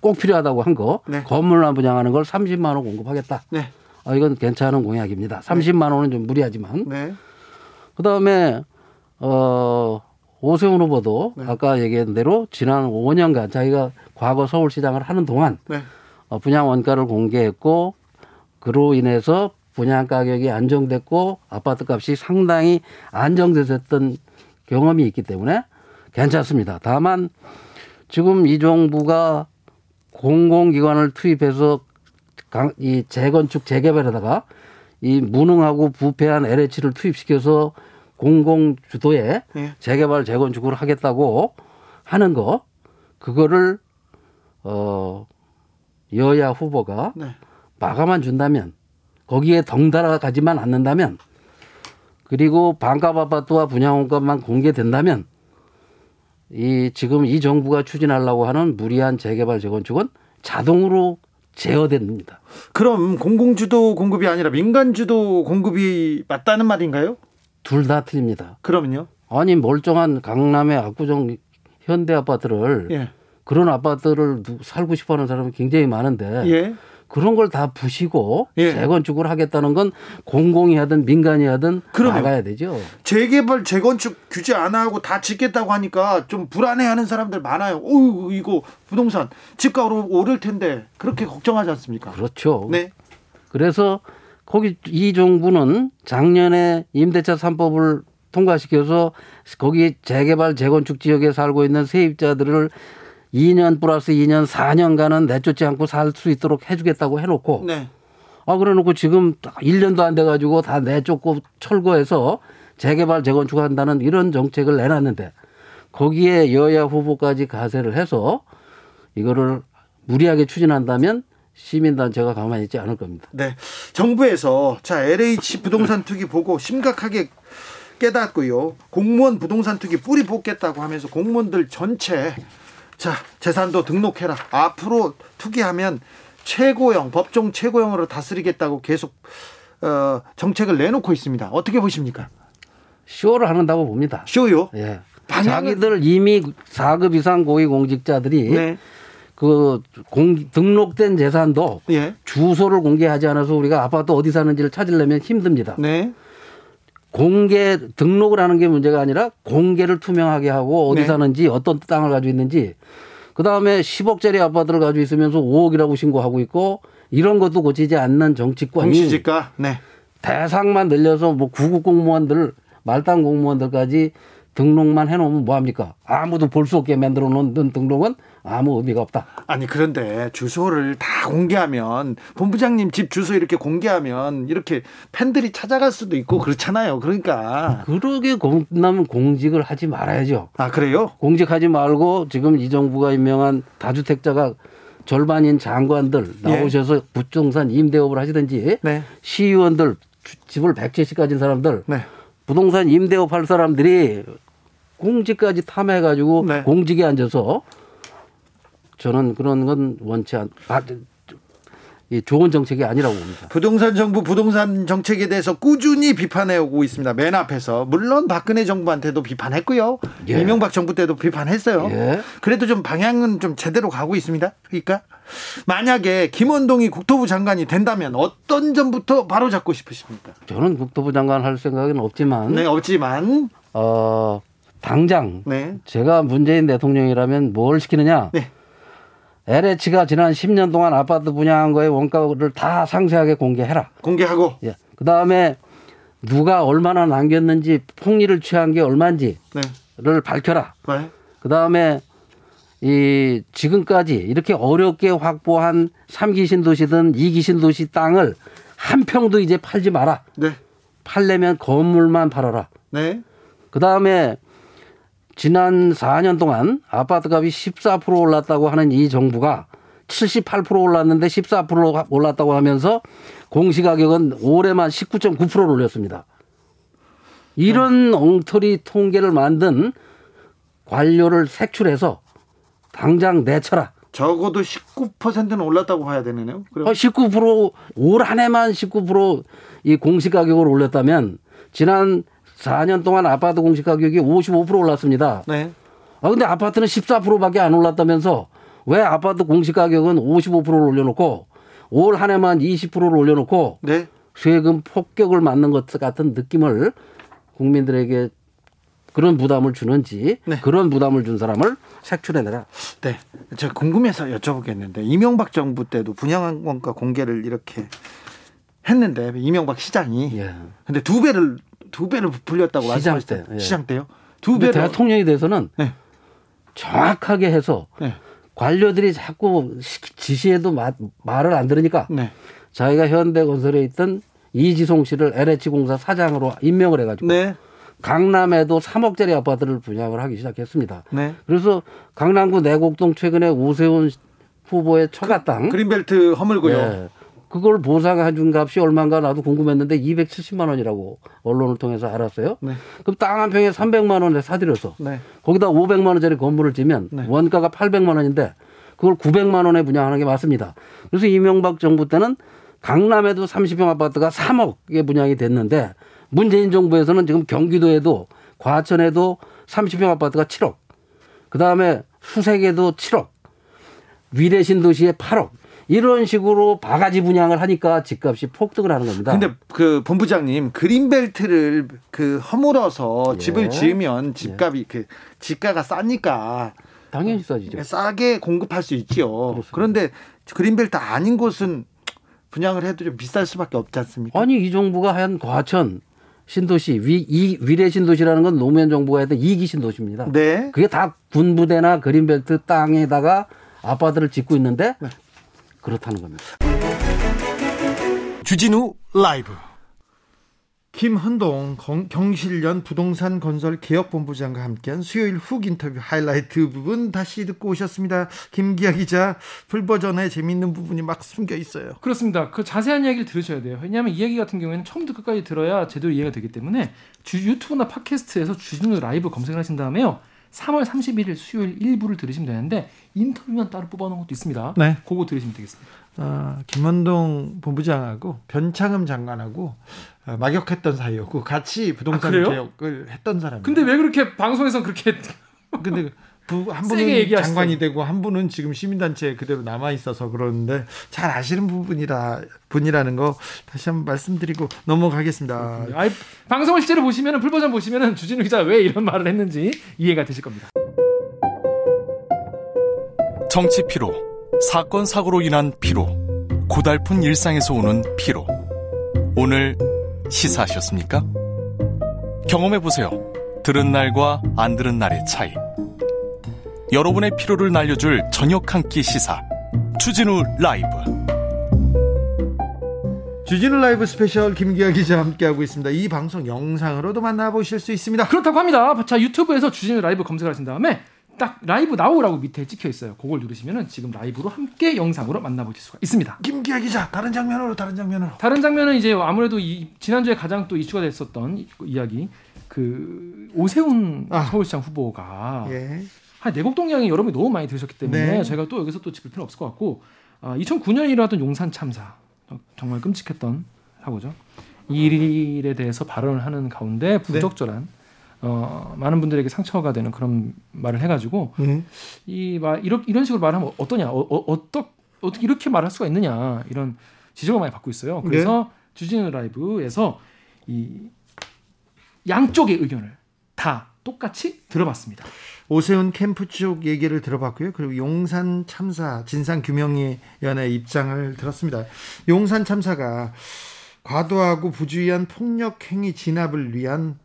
꼭 필요하다고 한거 네. 건물만 분양하는 걸 30만 원 공급하겠다. 네. 아, 이건 괜찮은 공약입니다. 30만 원은 좀 무리하지만. 네. 그다음에 어 오세훈 후보도 네. 아까 얘기한 대로 지난 5년간 자기가 과거 서울시장을 하는 동안 네. 어, 분양 원가를 공개했고 그로 인해서 분양 가격이 안정됐고 아파트 값이 상당히 안정됐었던 경험이 있기 때문에 괜찮습니다. 다만 지금 이 정부가 공공기관을 투입해서 이 재건축 재개발에다가 이 무능하고 부패한 LH를 투입시켜서 공공 주도의 네. 재개발 재건축을 하겠다고 하는 거 그거를 어 여야 후보가 네. 마감만 준다면 거기에 덩달아 가지만 않는다면 그리고 반값 아파트와 분양원가만 공개된다면 이 지금 이 정부가 추진하려고 하는 무리한 재개발 재건축은 자동으로 제어됩니다. 그럼 공공주도 공급이 아니라 민간주도 공급이 맞다는 말인가요? 둘 다 틀립니다. 그러면요? 아니 멀쩡한 강남의 압구정 현대 아파트를 예. 그런 아파트를 살고 싶어하는 사람이 굉장히 많은데 예. 그런 걸 다 부시고 예. 재건축을 하겠다는 건 공공이 하든 민간이 하든 나가야 되죠. 재개발 재건축 규제 안 하고 다 짓겠다고 하니까 좀 불안해하는 사람들 많아요. 오 이거 부동산 집가 오를 텐데 그렇게 걱정하지 않습니까? 그렇죠. 네. 그래서 거기 이 정부는 작년에 임대차 3법을 통과시켜서 거기 재개발 재건축 지역에 살고 있는 세입자들을 2년 플러스 2년 4년간은 내쫓지 않고 살 수 있도록 해주겠다고 해놓고 네. 아 그래놓고 지금 1년도 안 돼가지고 다 내쫓고 철거해서 재개발 재건축한다는 이런 정책을 내놨는데 거기에 여야 후보까지 가세를 해서 이거를 무리하게 추진한다면 시민단체가 가만히 있지 않을 겁니다. 네. 정부에서 자, LH 부동산 투기 보고 심각하게 깨닫고요. 공무원 부동산 투기 뿌리 뽑겠다고 하면서 공무원들 전체 자, 재산도 등록해라. 앞으로 투기하면 최고형, 법정 최고형으로 다스리겠다고 계속 어, 정책을 내놓고 있습니다. 어떻게 보십니까? 쇼를 하는다고 봅니다. 쇼요? 예. 자기들 이미 4급 이상 고위 공직자들이 네. 그 공, 등록된 재산도 예. 주소를 공개하지 않아서 우리가 아파트 어디 사는지를 찾으려면 힘듭니다. 네. 공개 등록을 하는 게 문제가 아니라 공개를 투명하게 하고 어디 네. 사는지 어떤 땅을 가지고 있는지 그 다음에 10억짜리 아파트를 가지고 있으면서 5억이라고 신고하고 있고 이런 것도 고치지 않는 정치권이 정치지가 네. 대상만 늘려서 뭐 구급 공무원들 말단 공무원들까지 등록만 해놓으면 뭐 합니까? 아무도 볼 수 없게 만들어 놓은 등록은 아무 의미가 없다. 아니 그런데 주소를 다 공개하면 본부장님 집 주소 이렇게 공개하면 이렇게 팬들이 찾아갈 수도 있고 그렇잖아요. 그러니까 그러게 공나면 공직을 하지 말아야죠. 아 그래요? 공직하지 말고 지금 이 정부가 임명한 다주택자가 절반인 장관들 나오셔서 예. 부동산 임대업을 하시든지 네. 시의원들 집을 100채씩 가진 사람들 네. 부동산 임대업 할 사람들이 공직까지 탐해 가지고 네. 공직에 앉아서 저는 그런 건 원치 않. 아, 이 좋은 정책이 아니라고 봅니다. 부동산 정부 부동산 정책에 대해서 꾸준히 비판해 오고 있습니다. 맨 앞에서 물론 박근혜 정부한테도 비판했고요. 예. 이명박 정부 때도 비판했어요. 예. 그래도 좀 방향은 좀 제대로 가고 있습니다. 그러니까 만약에 김원동이 국토부 장관이 된다면 어떤 점부터 바로 잡고 싶으십니까? 저는 국토부 장관 할 생각은 없지만 네, 없지만 어 당장 네. 제가 문재인 대통령이라면 뭘 시키느냐? 네. LH가 지난 10년 동안 아파트 분양한 거에 원가를 다 상세하게 공개해라. 공개하고. 예. 그 다음에 누가 얼마나 남겼는지 폭리를 취한 게 얼마인지를 네. 밝혀라. 네. 그 다음에 이 지금까지 이렇게 어렵게 확보한 3기 신도시든 2기 신도시 땅을 한 평도 이제 팔지 마라. 네. 팔려면 건물만 팔아라. 네. 그 다음에 지난 4년 동안 아파트 값이 14% 올랐다고 하는 이 정부가 78% 올랐는데 14% 올랐다고 하면서 공시가격은 올해만 19.9%를 올렸습니다. 이런 엉터리 통계를 만든 관료를 색출해서 당장 내쳐라. 적어도 19%는 올랐다고 봐야 되네요. 그럼. 19%올 한 해만 19%이 공시가격을 올렸다면 지난 4년 동안 아파트 공시 가격이 55% 올랐습니다. 네. 아 근데 아파트는 14%밖에 안 올랐다면서 왜 아파트 공시 가격은 55%를 올려놓고 올 한 해만 20%를 올려놓고 네. 세금 폭격을 맞는 것 같은 느낌을 국민들에게 그런 부담을 주는지 네. 그런 부담을 준 사람을 색출해내라. 네, 제가 궁금해서 여쭤보겠는데 이명박 정부 때도 분양원가 공개를 이렇게 했는데 이명박 시장이 예. 근데 두 배를 두 배를 부풀렸다고 말씀하셨어요. 예. 시장 때요? 두 배. 대통령에 대해서는 네. 정확하게 해서 네. 관료들이 자꾸 지시해도 마, 말을 안 들으니까 네. 자기가 현대건설에 있던 이지송 씨를 LH공사 사장으로 임명을 해가지고 네. 강남에도 3억짜리 아파트를 분양을 하기 시작했습니다. 네. 그래서 강남구 내곡동 최근에 오세훈 후보의 처가 땅 그린벨트 허물고요. 네. 그걸 보상해 준 값이 얼마인가 나도 궁금했는데 270만 원이라고 언론을 통해서 알았어요. 네. 그럼 땅 한 평에 300만 원에 사들여서 네. 거기다 500만 원짜리 건물을 지면 네. 원가가 800만 원인데 그걸 900만 원에 분양하는 게 맞습니다. 그래서 이명박 정부 때는 강남에도 30평 아파트가 3억에 분양이 됐는데 문재인 정부에서는 지금 경기도에도 과천에도 30평 아파트가 7억. 그 다음에 수색에도 7억. 위례 신도시에 8억. 이런 식으로 바가지 분양을 하니까 집값이 폭등을 하는 겁니다. 근데 그 본부장님 그린벨트를 그 허물어서 예. 집을 지으면 집값이 예. 그 집가가 싸니까 당연히 싸지죠. 싸게 공급할 수 있지요. 그런데 그린벨트 아닌 곳은 분양을 해도 좀 비쌀 수밖에 없지 않습니까? 아니 이 정부가 한 과천 신도시 위, 이 위례 신도시라는 건 노무현 정부가 했던 이기 신도시입니다. 네. 그게 다 군부대나 그린벨트 땅에다가 아파트를 짓고 있는데 네. 그렇다는 겁니다. 주진우 라이브 김헌동 경실련 부동산 건설 개혁본부장과 함께한 수요일 훅 인터뷰 하이라이트 부분 다시 듣고 오셨습니다. 김기아 기자 풀버전에 재미있는 부분이 막 숨겨 있어요. 그렇습니다. 그 자세한 이야기를 들으셔야 돼요. 왜냐하면 이야기 같은 경우에는 처음부터 끝까지 들어야 제대로 이해가 되기 때문에 주, 유튜브나 팟캐스트에서 주진우 라이브 검색을 하신 다음에요. 3월 31일 수요일 일부를 들으시면 되는데 인터뷰만 따로 뽑아놓은 것도 있습니다. 네. 그거 들으시면 되겠습니다. 아, 김원동 본부장하고 변창흠 장관하고 어, 막역했던 사이였고 같이 부동산 아, 개혁을 했던 사람. 근데 왜 그렇게 방송에서 그렇게 근데 부, 한 분은 장관이 되고 한 분은 지금 시민단체에 그대로 남아 있어서 그러는데 잘 아시는 부분이라 분이라는 거 다시 한번 말씀드리고 넘어가겠습니다. 아이, 방송을 실제로 보시면은 풀버전 보시면은 주진우 기자 왜 이런 말을 했는지 이해가 되실 겁니다. 정치 피로, 사건 사고로 인한 피로, 고달픈 일상에서 오는 피로. 오늘 시사하셨습니까? 경험해 보세요. 들은 날과 안 들은 날의 차이. 여러분의 피로를 날려줄 저녁 한 끼 시사 주진우 라이브 주진우 라이브 스페셜 김기화 기자 함께하고 있습니다. 이 방송 영상으로도 만나보실 수 있습니다. 그렇다고 합니다. 자 유튜브에서 주진우 라이브 검색하신 다음에 딱 라이브 나오라고 밑에 찍혀 있어요. 그걸 누르시면은 지금 라이브로 함께 영상으로 만나보실 수가 있습니다. 김기아 기자 다른 장면으로 다른 장면으로. 다른 장면은 이제 아무래도 이 지난주에 가장 또 이슈가 됐었던 이야기 그 오세훈 아. 서울시장 후보가 예. 한 내곡동 이야기 여러분이 너무 많이 들으셨기 때문에 네. 제가 또 여기서 또 짚을 필요 없을 것 같고 아, 2009년에 일어났던 용산 참사 정말 끔찍했던 사고죠. 이 일에 대해서 발언을 하는 가운데 부적절한 네. 어, 많은 분들에게 상처가 되는 그런 말을 해가지고 음. 이말 이런 이런 식으로 말하면 어떠냐 어, 어, 어떠, 어떻게 이렇게 말할 수가 있느냐 이런 지적을 많이 받고 있어요. 그래서 네. 주진우 라이브에서 이 양쪽의 의견을 다 똑같이 들어봤습니다. 오세훈 캠프 쪽 얘기를 들어봤고요. 그리고 용산 참사 진상 규명위원회 입장을 들었습니다. 용산 참사가 과도하고 부주의한 폭력 행위 진압을 위한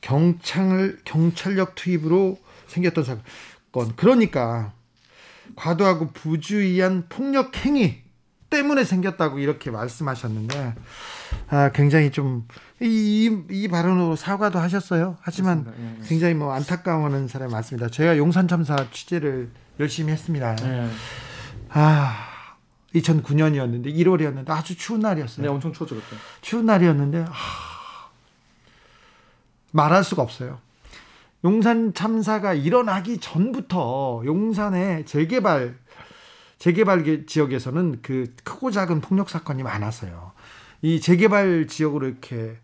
경찰을 경찰력 투입으로 생겼던 사건. 그러니까 과도하고 부주의한 폭력 행위 때문에 생겼다고 이렇게 말씀하셨는데 아, 굉장히 좀, 이, 이 발언으로 사과도 하셨어요. 하지만 예, 예. 굉장히 뭐 안타까워하는 사람이 많습니다. 제가 용산 참사 취재를 열심히 했습니다. 예. 아, 2009년이었는데, 1월이었는데 아주 추운 날이었어요. 네, 엄청 추웠죠, 그때. 추운 날이었는데, 아, 말할 수가 없어요. 용산 참사가 일어나기 전부터 용산의 재개발 재개발 지역에서는 그 크고 작은 폭력 사건이 많았어요. 이 재개발 지역으로 이렇게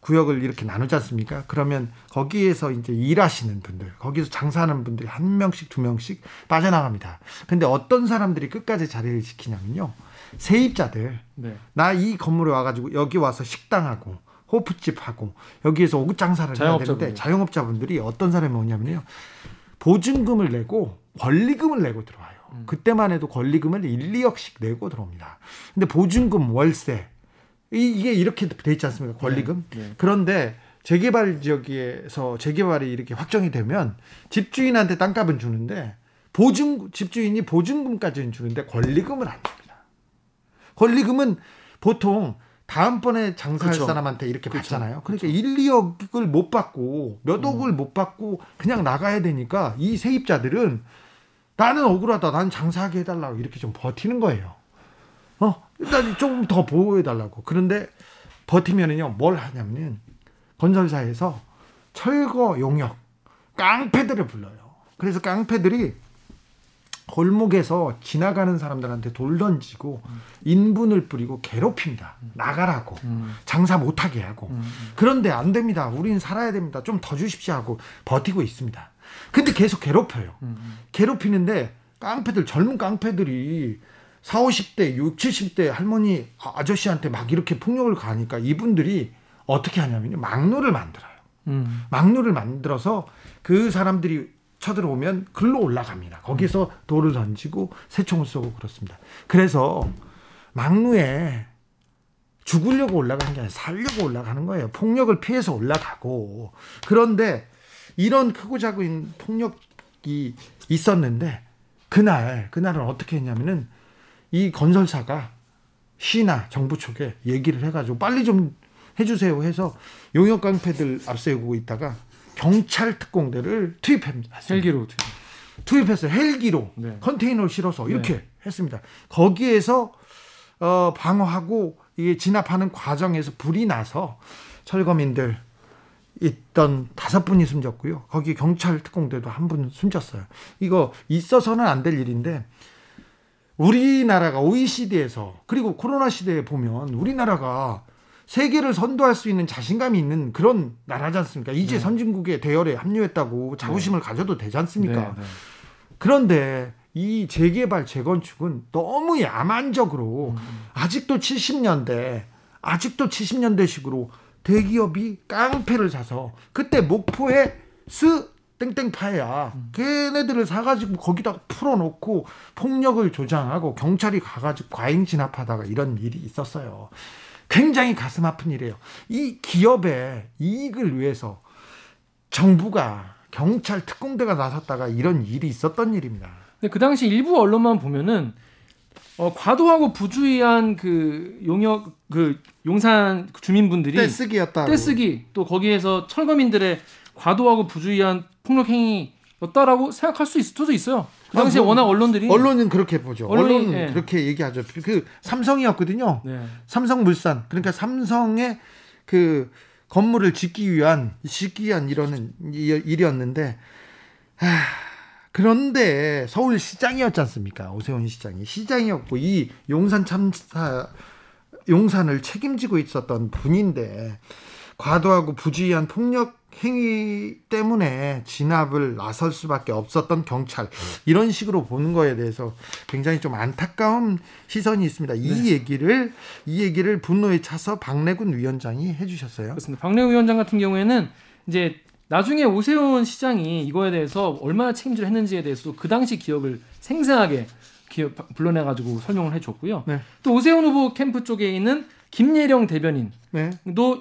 구역을 이렇게 나누지 않습니까? 그러면 거기에서 이제 일하시는 분들, 거기서 장사하는 분들이 한 명씩 두 명씩 빠져나갑니다. 근데 어떤 사람들이 끝까지 자리를 지키냐면요. 세입자들. 네. 나이 건물에 와가지고 여기 와서 식당하고 호프집하고 여기에서 오구 장사를 해야 되는데 자영업자분들이 어떤 사람이 오냐면요. 보증금을 내고 권리금을 내고 들어와요. 음. 그때만 해도 권리금을 1, 2억씩 내고 들어옵니다. 근데 보증금, 월세 이, 게 이렇게 돼 있지 않습니까? 권리금. 네, 네. 그런데 재개발 지역에서 재개발이 이렇게 확정이 되면 집주인한테 땅값은 주는데 보증 집주인이 보증금까지는 주는데 권리금을 안 줍니다. 권리금은 보통 다음번에 장사할 그렇죠. 사람한테 이렇게 그렇죠. 받잖아요. 그러니까 그렇죠. 1, 2억을 못 받고 몇 억을 음. 못 받고 그냥 나가야 되니까 이 세입자들은 나는 억울하다. 나는 장사하게 해달라고 이렇게 좀 버티는 거예요. 어, 일단 조금 더 보호해달라고. 그런데 버티면은요, 뭘 하냐면은 건설사에서 철거 용역, 깡패들을 불러요. 그래서 깡패들이 골목에서 지나가는 사람들한테 돌 던지고 인분을 뿌리고 괴롭힙니다. 나가라고. 장사 못하게 하고. 그런데 안 됩니다. 우리는 살아야 됩니다. 좀 더 주십시오 하고 버티고 있습니다. 근데 계속 괴롭혀요. 괴롭히는데 깡패들, 젊은 깡패들이 4, 50대, 6, 70대 할머니, 아저씨한테 막 이렇게 폭력을 가니까 이분들이 어떻게 하냐면요. 막루를 만들어요. 음. 막루를 만들어서 그 사람들이 쳐들어오면 글로 올라갑니다. 거기서 돌을 던지고 새총을 쏘고 그렇습니다. 그래서 막루에 죽으려고 올라가는 게 아니라 살려고 올라가는 거예요. 폭력을 피해서 올라가고. 그런데 이런 크고 작은 폭력이 있었는데 그날 그날은 어떻게 했냐면은 이 건설사가 시나 정부 쪽에 얘기를 해가지고 빨리 좀 해주세요 해서 용역 깡패들 앞세우고 있다가 경찰 특공대를 투입합니다. 헬기로 투입. 했어요. 헬기로 네. 컨테이너를 실어서 이렇게 네. 했습니다. 거기에서 어, 방어하고 이게 진압하는 과정에서 불이 나서 철거민들 있던 다섯 분이 숨졌고요. 거기 경찰 특공대도 한 분 숨졌어요. 이거 있어서는 안 될 일인데 우리나라가 OECD에서 그리고 코로나 시대에 보면 우리나라가 세계를 선도할 수 있는 자신감이 있는 그런 나라지 않습니까? 이제 네. 선진국의 대열에 합류했다고 자부심을 네. 가져도 되지 않습니까? 네, 네. 그런데 이 재개발 재건축은 너무 야만적으로 음. 아직도 70년대 아직도 70년대식으로 대기업이 깡패를 사서 그때 목포에 스 땡땡파야. 음. 걔네들을 사가지고 거기다 풀어놓고 폭력을 조장하고 경찰이 가가지고 과잉 진압하다가 이런 일이 있었어요. 굉장히 가슴 아픈 일이에요. 이 기업의 이익을 위해서 정부가 경찰 특공대가 나섰다가 이런 일이 있었던 일입니다. 근데 그 당시 일부 언론만 보면은 어, 과도하고 부주의한 그 용역 그 용산 주민분들이 떼쓰기였다. 떼쓰기 또 거기에서 철거민들의 과도하고 부주의한 폭력 행위였다라고 생각할 수 있을 수도 있어요. 그 당시에 아, 뭐, 워낙 언론들이 언론은 그렇게 보죠. 언론이, 언론은 네. 그렇게 얘기하죠. 그 삼성이었거든요. 네. 삼성물산 그러니까 삼성의 그 건물을 짓기 위한 짓기 위한 이런 일이었는데 하, 그런데 서울시장이었지 않습니까? 오세훈 시장이 시장이었고 이 용산 참사 용산을 책임지고 있었던 분인데 과도하고 부주의한 폭력 행위 때문에 진압을 나설 수밖에 없었던 경찰 이런 식으로 보는 거에 대해서 굉장히 좀 안타까운 시선이 있습니다. 이 네. 얘기를 이 얘기를 분노에 차서 박래군 위원장이 해주셨어요. 그렇습니다. 박래군 위원장 같은 경우에는 이제 나중에 오세훈 시장이 이거에 대해서 얼마나 책임질 했는지에 대해서도 그 당시 기억을 생생하게 기억 불러내가지고 설명을 해줬고요. 네. 또 오세훈 후보 캠프 쪽에 있는 김예령 대변인도 네.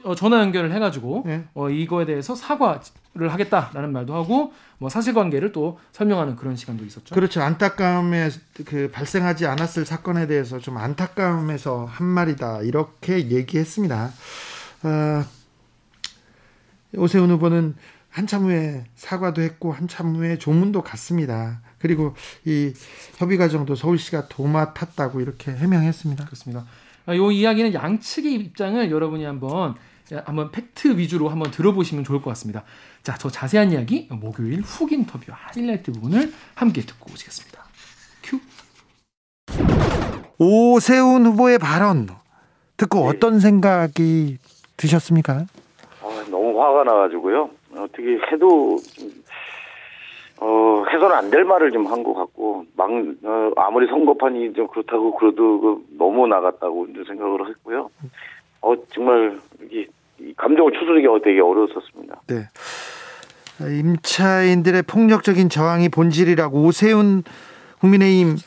어, 전화 연결을 해가지고 네. 어, 이거에 대해서 사과 를 하겠다라는 말도 하고 뭐 사실관계를 또 설명하는 그런 시간도 있었죠. 그렇죠. 안타까움에 그 발생하지 않았을 사건에 대해서 좀 안타까움에서 한 말이다 이렇게 얘기했습니다. 어, 오세훈 후보는 한참 후에 사과도 했고 한참 후에 조문도 갔습니다. 그리고 이 협의 과정도 서울시가 도맡았다고 이렇게 해명했습니다. 그렇습니다. 이 아, 이야기는 양측의 입장을 여러분이 한번 한번 팩트 위주로 한번 들어보시면 좋을 것 같습니다. 자, 저 자세한 이야기 목요일 훅 인터뷰 하이라이트 부분을 함께 듣고 오시겠습니다. 큐. 오세훈 후보의 발언 듣고 네. 어떤 생각이 드셨습니까? 아, 너무 화가 나가지고요. 어떻게 해도 어, 해서는 안 될 말을 좀 한 것 같고, 막, 어, 아무리 선거판이 좀 그렇다고 그래도 그 너무 나갔다고 생각을 했고요. 어, 정말, 이게, 감정을 추스르기가 되게 어려웠었습니다. 네. 임차인들의 폭력적인 저항이 본질이라고 오세훈 국민의힘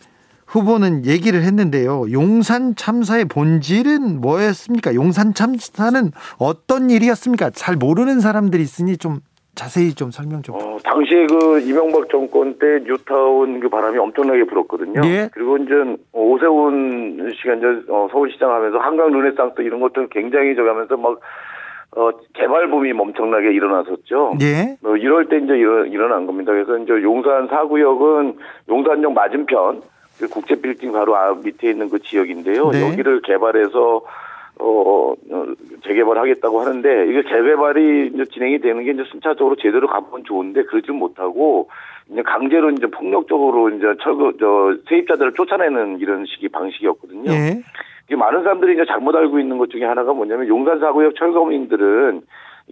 후보는 얘기를 했는데요. 용산 참사의 본질은 뭐였습니까? 용산 참사는 어떤 일이었습니까? 잘 모르는 사람들이 있으니 좀 자세히 좀 설명 좀. 어, 당시에 그 이명박 정권 때 뉴타운 그 바람이 엄청나게 불었거든요. 예. 그리고 이제 오세훈 씨가 이제 어, 서울시장 하면서 한강 르네상스 이런 것들 굉장히 저기 하면서 막 어, 개발 붐이 엄청나게 일어났었죠. 예. 뭐 이럴 때 이제 일어, 일어난 겁니다. 그래서 이제 용산 사구역은 용산역 맞은편 그 국제 빌딩 바로 밑에 있는 그 지역인데요. 네. 여기를 개발해서 어, 어, 재개발하겠다고 하는데 이게 재개발이 이제 진행이 되는 게 이제 순차적으로 제대로 가보면 좋은데 그러지 못하고 이제 강제로 이제 폭력적으로 이제 철거 저 세입자들을 쫓아내는 이런 식의 방식이었거든요. 예. 많은 사람들이 이제 잘못 알고 있는 것 중에 하나가 뭐냐면 용산 사구역 철거민들은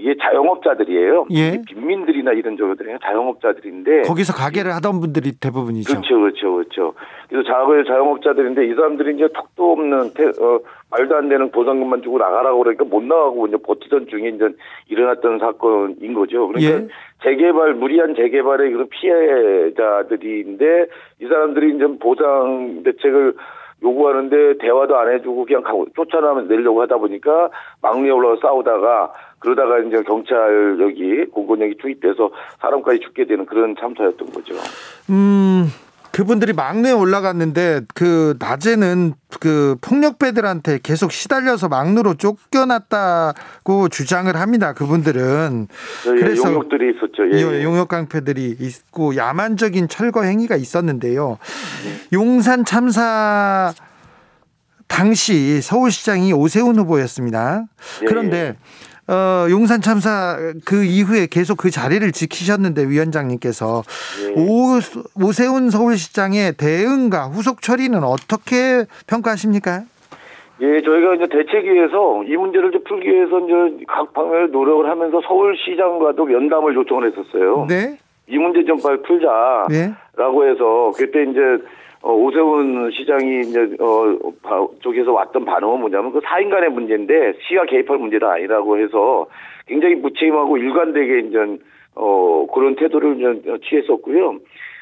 이게 자영업자들이에요. 예. 빈민들이나 이런 저들이 자영업자들인데 거기서 가게를 하던 분들이 대부분이죠. 그렇죠, 그렇죠, 그렇죠. 그래서 자거 자영업자들인데 이 사람들이 이제 턱도 없는 태, 어, 말도 안 되는 보상금만 주고 나가라고 그러니까 못 나가고 이제 버티던 중에 이제 일어났던 사건인 거죠. 그러니까 예. 재개발 무리한 재개발의 그런 피해자들인데 이 사람들이 이제 보상 대책을 요구하는데 대화도 안 해주고 그냥 쫓아나면 내려고 하다 보니까 막내에 올라가 싸우다가 그러다가 이제 경찰 여기 공권력이 투입돼서 사람까지 죽게 되는 그런 참사였던 거죠. 음. 그분들이 막내에 올라갔는데 그 낮에는 그 폭력배들한테 계속 시달려서 막루로 쫓겨났다고 주장을 합니다. 그분들은 그래서 용역들이 있었죠. 예, 예. 용역 깡패들이 있고 야만적인 철거 행위가 있었는데요. 네. 용산 참사 당시 서울시장이 오세훈 후보였습니다. 예, 그런데 예. 어, 용산 참사 그 이후에 계속 그 자리를 지키셨는데 위원장님께서 네. 오, 오세훈 서울시장의 대응과 후속 처리는 어떻게 평가하십니까? 예, 저희가 이제 대책위에서 이 문제를 좀 풀기 위해서 이제 각 방면을 노력을 하면서 서울시장과도 면담을 요청을 했었어요. 네. 이 문제 좀 빨리 풀자라고 네. 해서 그때 이제 어, 오세훈 시장이 이제 어 쪽에서 왔던 반응은 뭐냐면 그 사인간의 문제인데 시가 개입할 문제가 아니라고 해서 굉장히 무책임하고 일관되게 이제 어 그런 태도를 이제 취했었고요.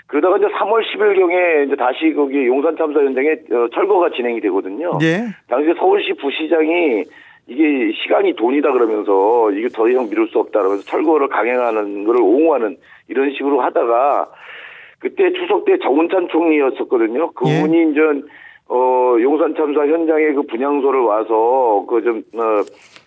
그러다가 이제 3월 10일 경에 이제 다시 거기 용산 참사 현장에 어, 철거가 진행이 되거든요. 네. 당시 서울시 부시장이 이게 시간이 돈이다 그러면서 이게 더 이상 미룰 수 없다 그러면서 철거를 강행하는 거를 옹호하는 이런 식으로 하다가 그때 추석 때 정운찬 총리였었거든요. 그분이 예. 이제 어 용산 참사 현장에 그 분향소를 와서 그좀 어,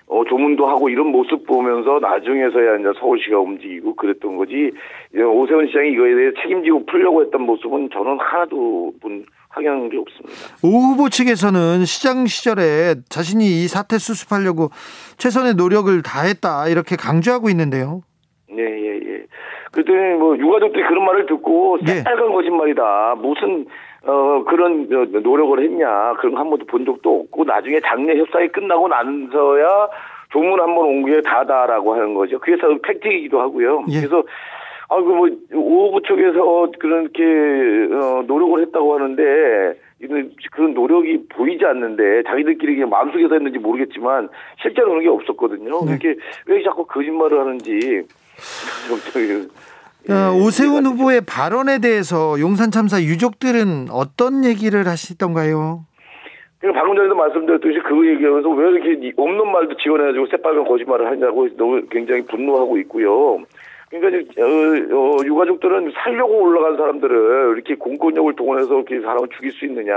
어, 조문도 하고 이런 모습 보면서 나중에서야 이제 서울시가 움직이고 그랬던 거지 오세훈 시장이 이거에 대해 책임지고 풀려고 했던 모습은 저는 하나도 본 확인한 게 없습니다. 오 후보 측에서는 시장 시절에 자신이 이 사태 수습하려고 최선의 노력을 다했다 이렇게 강조하고 있는데요. 네, 예, 예. 그랬더니 뭐 유가족들이 그런 말을 듣고 새빨간 예. 거짓말이다. 무슨 어 그런 노력을 했냐 그런 한 번도 본 적도 없고 나중에 장례 협상이 끝나고 나서야 조문 한 번 온 게 다다라고 하는 거죠. 그래서 팩트이기도 하고요. 예. 그래서 아그 뭐 오후 쪽에서 그렇게 어, 노력을 했다고 하는데 이런 그런 노력이 보이지 않는데 자기들끼리 그냥 마음속에서 했는지 모르겠지만 실제로 그런 게 없었거든요. 네. 이렇게 왜 자꾸 거짓말을 하는지 어, 예, 오세훈 후보의 발언에 대해서 용산 참사 유족들은 어떤 얘기를 하시던가요? 방금 전에도 말씀드렸듯이 그 얘기하면서 왜 이렇게 없는 말도 지원해가지고 새빨간 거짓말을 하냐고 너무 굉장히 분노하고 있고요. 그러니까 어, 어, 유가족들은 살려고 올라간 사람들을 이렇게 공권력을 동원해서 이렇게 사람을 죽일 수 있느냐.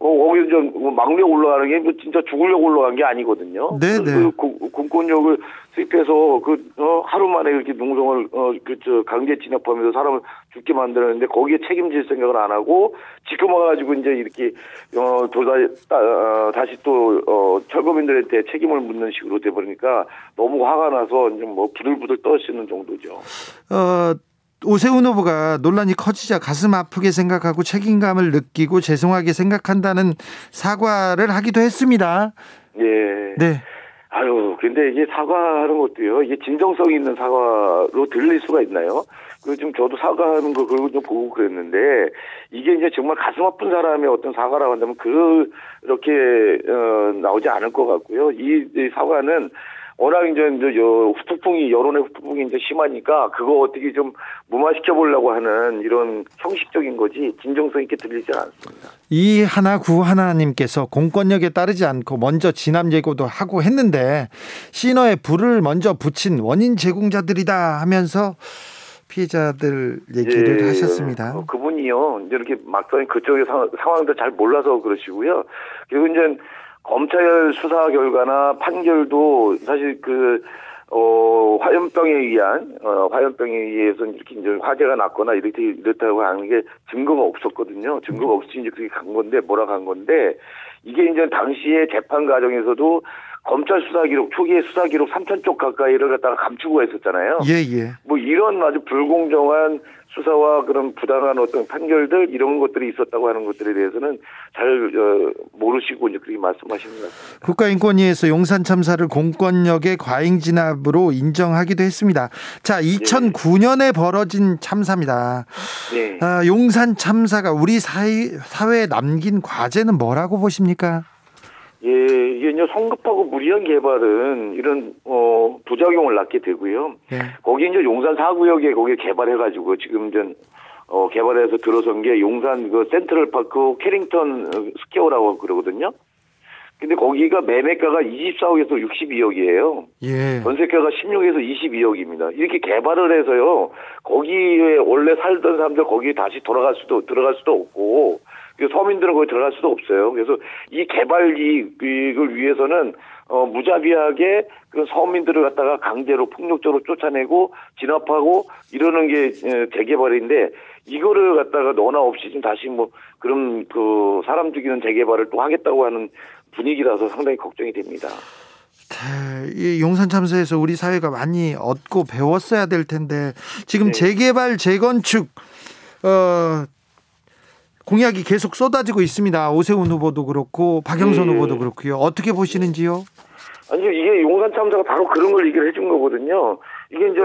어, 거기 좀뭐 막내 올라가는 게뭐 진짜 죽으려고 올라간 게 아니거든요. 네네. 그, 그, 공권력을 수입해서 그 어, 하루 만에 이렇게 농성을 어, 그저 강제 진압하면서 사람을 죽게 만드는데 거기에 책임질 생각을 안 하고 지금 와가지고 이제 이렇게 어 도다 어, 다시 또 어, 철거민들한테 책임을 묻는 식으로 돼버리니까 너무 화가 나서 이제 뭐 부들부들 떠시는 정도죠. 어. 오세훈 후보가 논란이 커지자 가슴 아프게 생각하고 책임감을 느끼고 죄송하게 생각한다는 사과를 하기도 했습니다. 예. 네. 아유, 근데 이게 사과하는 것도요, 이게 진정성 있는 사과로 들릴 수가 있나요? 그좀 저도 사과하는 거 그걸 좀 보고 그랬는데 이게 이제 정말 가슴 아픈 사람의 어떤 사과라고 한다면 그렇게 어, 나오지 않을 것 같고요. 이, 이 사과는 워낙 이제, 이제 후폭풍이 여론의 후폭풍이 이제 심하니까 그거 어떻게 좀 무마시켜 보려고 하는 이런 형식적인 거지 진정성 있게 들리지 않습니다. 이 하나 구 하나님께서 공권력에 따르지 않고 먼저 진압 예고도 하고 했는데 신호에 불을 먼저 붙인 원인 제공자들이다 하면서 피해자들 얘기를 예, 하셨습니다. 어, 그분이요. 이제 이렇게 막상 그쪽의 상 황도 잘 몰라서 그러시고요. 그리고 이제 검찰 수사 결과나 판결도 사실 그, 어, 화염병에 의한, 어, 화염병에 의해서 이렇게 이제 화재가 났거나 이렇게, 이렇다고 하는 게 증거가 없었거든요. 증거가 없이 이제 그렇게 간 건데, 뭐라 간 건데, 이게 이제 당시에 재판 과정에서도 검찰 수사 기록 초기에 수사 기록 3천 쪽 가까이를 갖다가 감추고 했었잖아요. 예, 예. 뭐 이런 아주 불공정한 수사와 그런 부당한 어떤 판결들 이런 것들이 있었다고 하는 것들에 대해서는 잘 어, 모르시고 이제 그렇게 말씀하시는 것 같습니다. 국가인권위에서 용산 참사를 공권력의 과잉 진압으로 인정하기도 했습니다. 자, 2009년에 벌어진 참사입니다. 네. 아, 용산 참사가 우리 사회, 사회에 남긴 과제는 뭐라고 보십니까? 예, 이게 성급하고 무리한 개발은 이런 어 부작용을 낳게 되고요. 네. 거기 이제 용산 사구역에 거기 개발해가지고 지금 이제 어 개발해서 들어선 게 용산 그 센트럴 파크 해링턴 스퀘어라고 그러거든요. 근데 거기가 매매가가 24억에서 62억이에요. 예. 전세가가 16에서 22억입니다. 이렇게 개발을 해서요. 거기에 원래 살던 사람들 거기 다시 돌아갈 수도 들어갈 수도 없고 서민들은 거기 들어갈 수도 없어요. 그래서 이 개발 이익을 위해서는 어, 무자비하게 그 서민들을 갖다가 강제로 폭력적으로 쫓아내고 진압하고 이러는 게 재개발인데 이거를 갖다가 너나 없이 좀 다시 뭐 그런 그 사람 죽이는 재개발을 또 하겠다고 하는 분위기라서 상당히 걱정이 됩니다. 이 용산 참사에서 우리 사회가 많이 얻고 배웠어야 될 텐데 지금 네. 재개발 재건축 어 공약이 계속 쏟아지고 있습니다. 오세훈 후보도 그렇고 박영선 네. 후보도 그렇고요. 어떻게 보시는지요? 아니 이게 용산 참사가 바로 그런 걸 얘기를 해준 거거든요. 이게 이제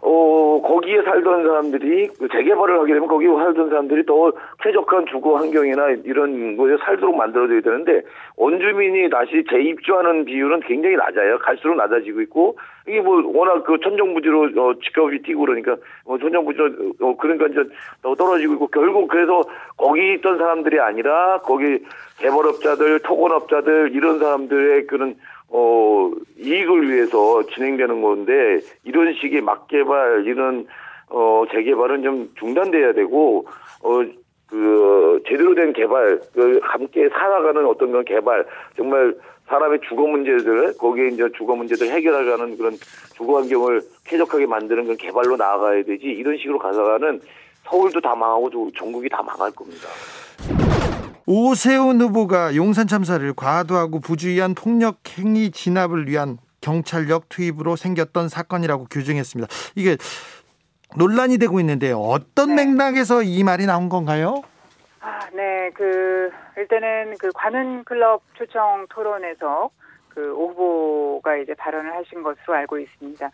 어, 거기에 살던 사람들이 그 재개발을 하게 되면 거기에 살던 사람들이 더 쾌적한 주거 환경이나 이런 거에 살도록 만들어져야 되는데 원주민이 다시 재입주하는 비율은 굉장히 낮아요. 갈수록 낮아지고 있고 이게 뭐 워낙 그 천정부지로 어, 집값이 뛰고 그러니까 어, 천정부지로 어, 그러니까 이제 더 떨어지고 있고 결국 그래서 거기 있던 사람들이 아니라 거기 개발업자들, 토건업자들 이런 사람들의 그런 어, 이익을 위해서 진행되는 건데, 이런 식의 막개발, 이런, 어, 재개발은 좀 중단돼야 되고, 어, 그, 제대로 된 개발, 그, 함께 살아가는 어떤 그런 개발, 정말 사람의 주거 문제들, 거기에 이제 주거 문제들 해결하려는 그런 주거 환경을 쾌적하게 만드는 그런 개발로 나아가야 되지, 이런 식으로 가다가는 서울도 다 망하고 전국이 다 망할 겁니다. 오세훈 후보가 용산 참사를 과도하고 부주의한 폭력 행위 진압을 위한 경찰력 투입으로 생겼던 사건이라고 규정했습니다. 이게 논란이 되고 있는데 어떤 네. 맥락에서 이 말이 나온 건가요? 아, 네. 그 일단은 그 관훈 클럽 초청 토론에서 그 후보가 이제 발언을 하신 것으로 알고 있습니다.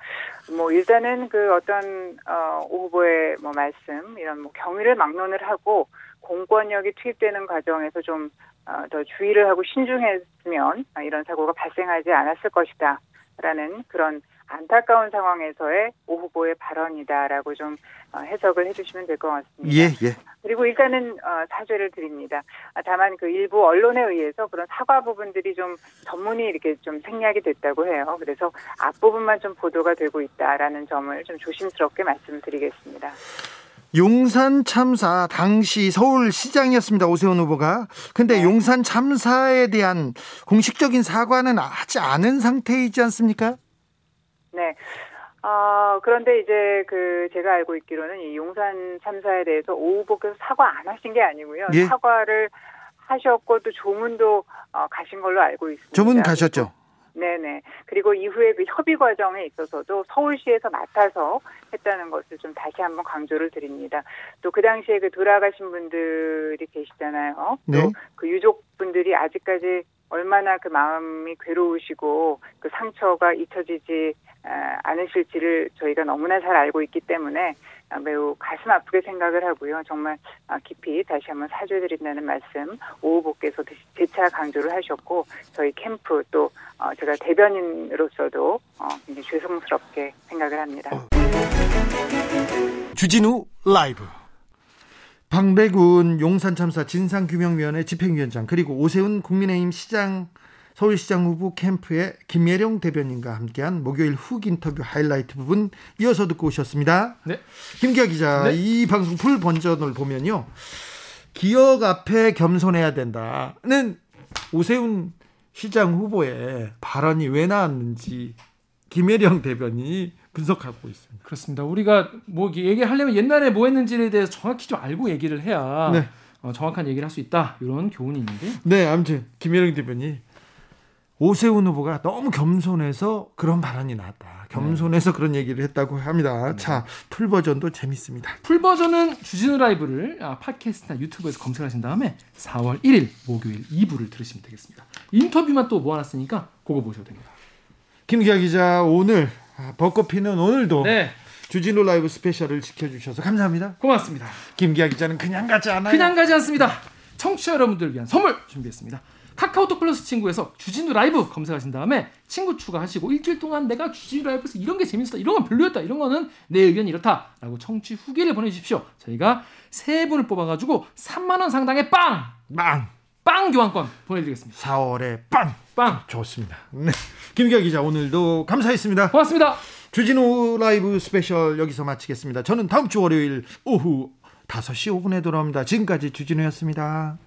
뭐 일단은 그 어떤 어, 오 후보의 뭐 말씀 이런 뭐 경위를 막론을 하고 공권력이 투입되는 과정에서 좀더 어, 주의를 하고 신중했으면 이런 사고가 발생하지 않았을 것이다. 라는 그런 안타까운 상황에서의 오 후보의 발언이다라고 좀 어, 해석을 해주시면 될 것 같습니다. 예, 예. 그리고 일단은 어, 사죄를 드립니다. 아, 다만 그 일부 언론에 의해서 그런 사과 부분들이 좀 전문이 이렇게 좀 생략이 됐다고 해요. 그래서 앞부분만 좀 보도가 되고 있다라는 점을 좀 조심스럽게 말씀드리겠습니다. 용산 참사 당시 서울시장이었습니다. 오세훈 후보가. 근데 네. 용산 참사에 대한 공식적인 사과는 하지 않은 상태이지 않습니까? 네. 어, 그런데 이제 그 제가 알고 있기로는 이 용산 참사에 대해서 오 후보께서 사과 안 하신 게 아니고요. 예? 사과를 하셨고 또 조문도 어, 가신 걸로 알고 있습니다. 조문 가셨죠? 네네. 그리고 이후에 그 협의 과정에 있어서도 서울시에서 맡아서 했다는 것을 좀 다시 한번 강조를 드립니다. 또 그 당시에 그 돌아가신 분들이 계시잖아요. 네. 또그 유족분들이 아직까지 얼마나 그 마음이 괴로우시고 그 상처가 잊혀지지 않으실지를 저희가 너무나 잘 알고 있기 때문에 매우 가슴 아프게 생각을 하고요. 정말 깊이 다시 한번 사죄드린다는 말씀 오 후보께서 재차 강조를 하셨고 저희 캠프 또 어, 제가 대변인으로서도 어, 굉장히 죄송스럽게 생각을 합니다. 주진우 라이브 방배군 용산 참사 진상규명위원회 집행위원장 그리고 오세훈 국민의힘 시장 서울시장 후보 캠프의 김예령 대변인과 함께한 목요일 훅 인터뷰 하이라이트 부분 이어서 듣고 오셨습니다. 네. 김기아 기자, 네. 이 방송 풀 번전을 보면요. 기억 앞에 겸손해야 된다는 오세훈 시장 후보의 발언이 왜 나왔는지 김혜령 대변인이 분석하고 있습니다. 그렇습니다. 우리가 뭐 얘기하려면 옛날에 뭐 했는지에 대해서 정확히 좀 알고 얘기를 해야 네. 어, 정확한 얘기를 할 수 있다 이런 교훈이 있는데. 네, 아무튼 김예령 대변인 오세훈 후보가 너무 겸손해서 그런 발언이 나왔다. 겸손해서 네. 그런 얘기를 했다고 합니다. 네. 자, full 버전도 재밌습니다. full 버전은 주진우 라이브를 아, 팟캐스트나 유튜브에서 검색하신 다음에 4월 1일 목요일 2부를 들으시면 되겠습니다. 인터뷰만 또 모아놨으니까 그거 보셔도 됩니다. 김기화 기자 오늘 아, 벚꽃 피는 오늘도 네. 주진우 라이브 스페셜을 지켜주셔서 감사합니다. 고맙습니다. 김기화 기자는 그냥 가지 않아요. 그냥 가지 않습니다. 청취자 여러분들 위한 선물 준비했습니다. 카카오톡 플러스 친구에서 주진우 라이브 검색하신 다음에 친구 추가하시고 일주일 동안 내가 주진우 라이브에서 이런 게 재밌었다 이런 건 별로였다 이런 거는 내 의견 이렇다라고 청취 후기를 보내주십시오 저희가 세 분을 뽑아가지고 3만 원 상당의 빵! 빵! 빵 교환권 보내드리겠습니다 4월에 빵! 빵! 좋습니다 네. 김기화 기자 오늘도 감사했습니다 고맙습니다 주진우 라이브 스페셜 여기서 마치겠습니다 저는 다음 주 월요일 오후 5시 5분에 돌아옵니다 지금까지 주진우였습니다